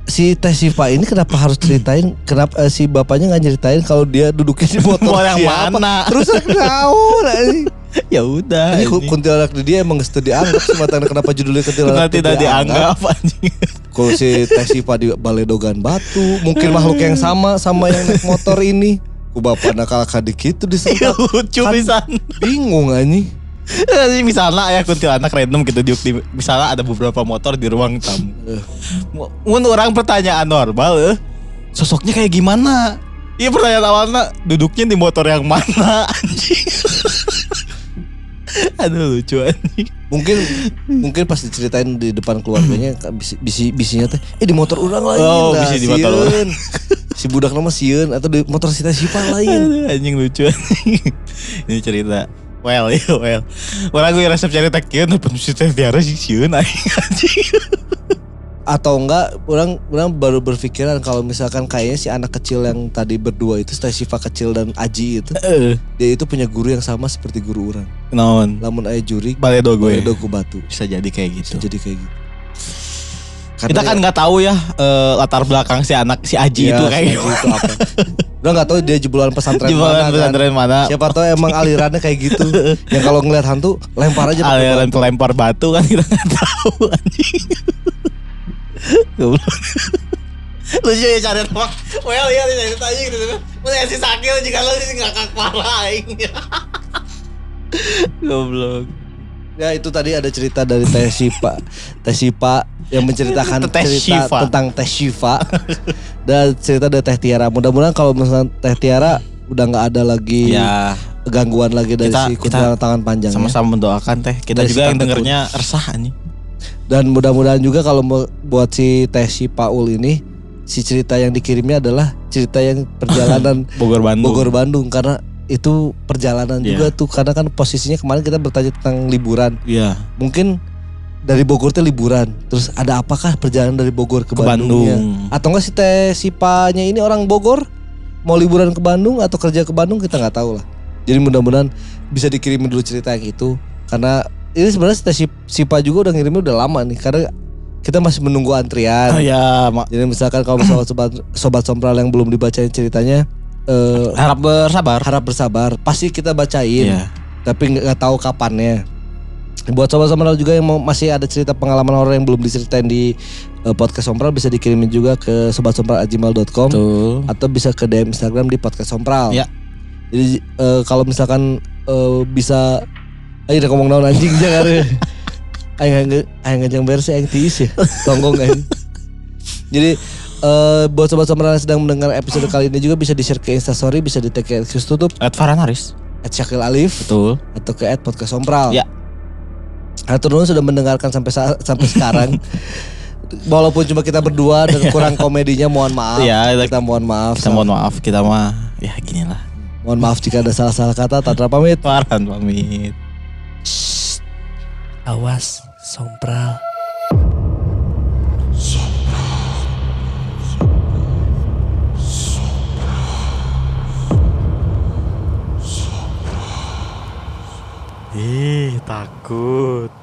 si Teh Siva ini kenapa harus ceritain kenapa eh, si bapaknya nggak ceritain kalau dia duduknya di motor Mau yang siapa? mana? terus anjing. Ya udah. ini kuntilanak di dia emang teu dianggap sematana kenapa judulnya kuntilanak Nanti tidak dianggap anjing. kalau si Teh Siva di Baledogan Batu mungkin makhluk yang sama sama yang naik motor ini ku bapak nakal kadik gitu disentak (laughs) lucu Kan- pisan. bingung anjing Jadi misalnya ya kuntilanak random gitu diuk di misalnya ada beberapa motor di ruang tamu. Eh. Mun orang pertanyaan normal eh, sosoknya kayak gimana? Iya pertanyaan awalnya duduknya di motor yang mana (laughs) anjing. (laughs) Aduh lucu anjing. mungkin mungkin pas diceritain di depan keluarganya (clears throat) bisi, bisi bisinya teh eh di motor orang lain Oh, dah, bisi di motor (laughs) si budak nama sieun atau di motor si Teh Siva lain Aduh, anjing lucu anjing. (laughs) Ini cerita Well, ya well. Orang gue resep cerita kieu nu pun si teh tiara sih sieun anjing. Atau enggak orang orang baru berpikiran kalau misalkan kayaknya si anak kecil yang tadi berdua itu Siva kecil dan Aji itu Heeh. dia itu punya guru yang sama seperti guru orang Naon? lamun aya juri Baledo gue. Baledo ku batu Bisa jadi kayak bisa gitu. jadi kayak gitu Kita kan ya- nggak tahu ya eh, latar belakang si anak si Aji Iya, itu si kayak Aji itu apa Udah gak tahu dia jebolan pesantren (laughs) Jebolan mana kan. pesantren mana? Siapa tahu emang alirannya kayak gitu Yang kalau ngeliat hantu lempar aja aliran batu. pelempar batu kan kita nggak tahu anjing. Goblok. (laughs) Lucu ya cari temak. Well iya cari tanya gitu. Mana si sakit jika lo sih nggak kepala aing. (laughs) Goblok. Ya itu tadi ada cerita dari Teh Sipa Teh Sipa yang menceritakan Teh cerita Siva. tentang Teh Siva Dan cerita dari Teh Tiara Mudah-mudahan kalau misalnya Teh Tiara udah nggak ada lagi Ya gangguan lagi dari Kita- si kita tangan panjang ya. sama-sama mendoakan teh. Kita Dari si juga yang dengernya resah anjing. Dan mudah-mudahan juga kalau mau buat si Teh si Paul ini si cerita yang dikirimnya adalah cerita yang (laughs) perjalanan Bogor Bandung. Bogor Bandung karena itu perjalanan Iya. juga tuh karena kan posisinya kemarin kita bertanya tentang liburan. Iya. Mungkin dari Bogor tuh liburan. Terus ada apakah perjalanan dari Bogor ke, Ke? Bandung. Atau enggak si Teh si Panya ini orang Bogor mau liburan ke Bandung atau kerja ke Bandung kita nggak tahu lah. Jadi mudah-mudahan bisa dikirimin dulu cerita yang itu karena ini sebenarnya si Sipa juga udah ngirimnya udah lama nih karena kita masih menunggu antrian. Oh ya, mak. Jadi misalkan kalau misalnya sobat sobat sompral yang belum dibacain ceritanya eh, harap bersabar. harap bersabar. Pasti kita bacain, Iya. tapi nggak tahu kapannya. Buat sobat sompral juga yang mau, masih ada cerita pengalaman horor yang belum diceritain di eh, podcast sompral bisa dikirimin juga ke sobatsompral@gmail.com atau bisa ke DM Instagram di podcast sompral. Ya. Jadi eh, kalau misalkan eh, bisa ayo udah ngomong naon anjing jangan. Ayo nge ayo ngejang beres aing tiis ya. Tonggong aing. Jadi eh buat sobat sompral yang sedang mendengar episode kali ini juga bisa di-share ke Instastory, bisa di tag ke Excuse tutup At Farhan Haris. at Syakil Alif Betul. atau ke at podcast Sompral. Ya. Atur nuhun sudah mendengarkan sampai sa- sampai sekarang. Walaupun cuma kita berdua dan kurang komedinya mohon maaf. Iya, kita- kita mohon maaf. Kita mohon maaf, kita mah ya gini lah. Mohon maaf jika ada salah-salah kata. Tatra pamit. Farhan pamit. Awas, sompral. Ih, takut.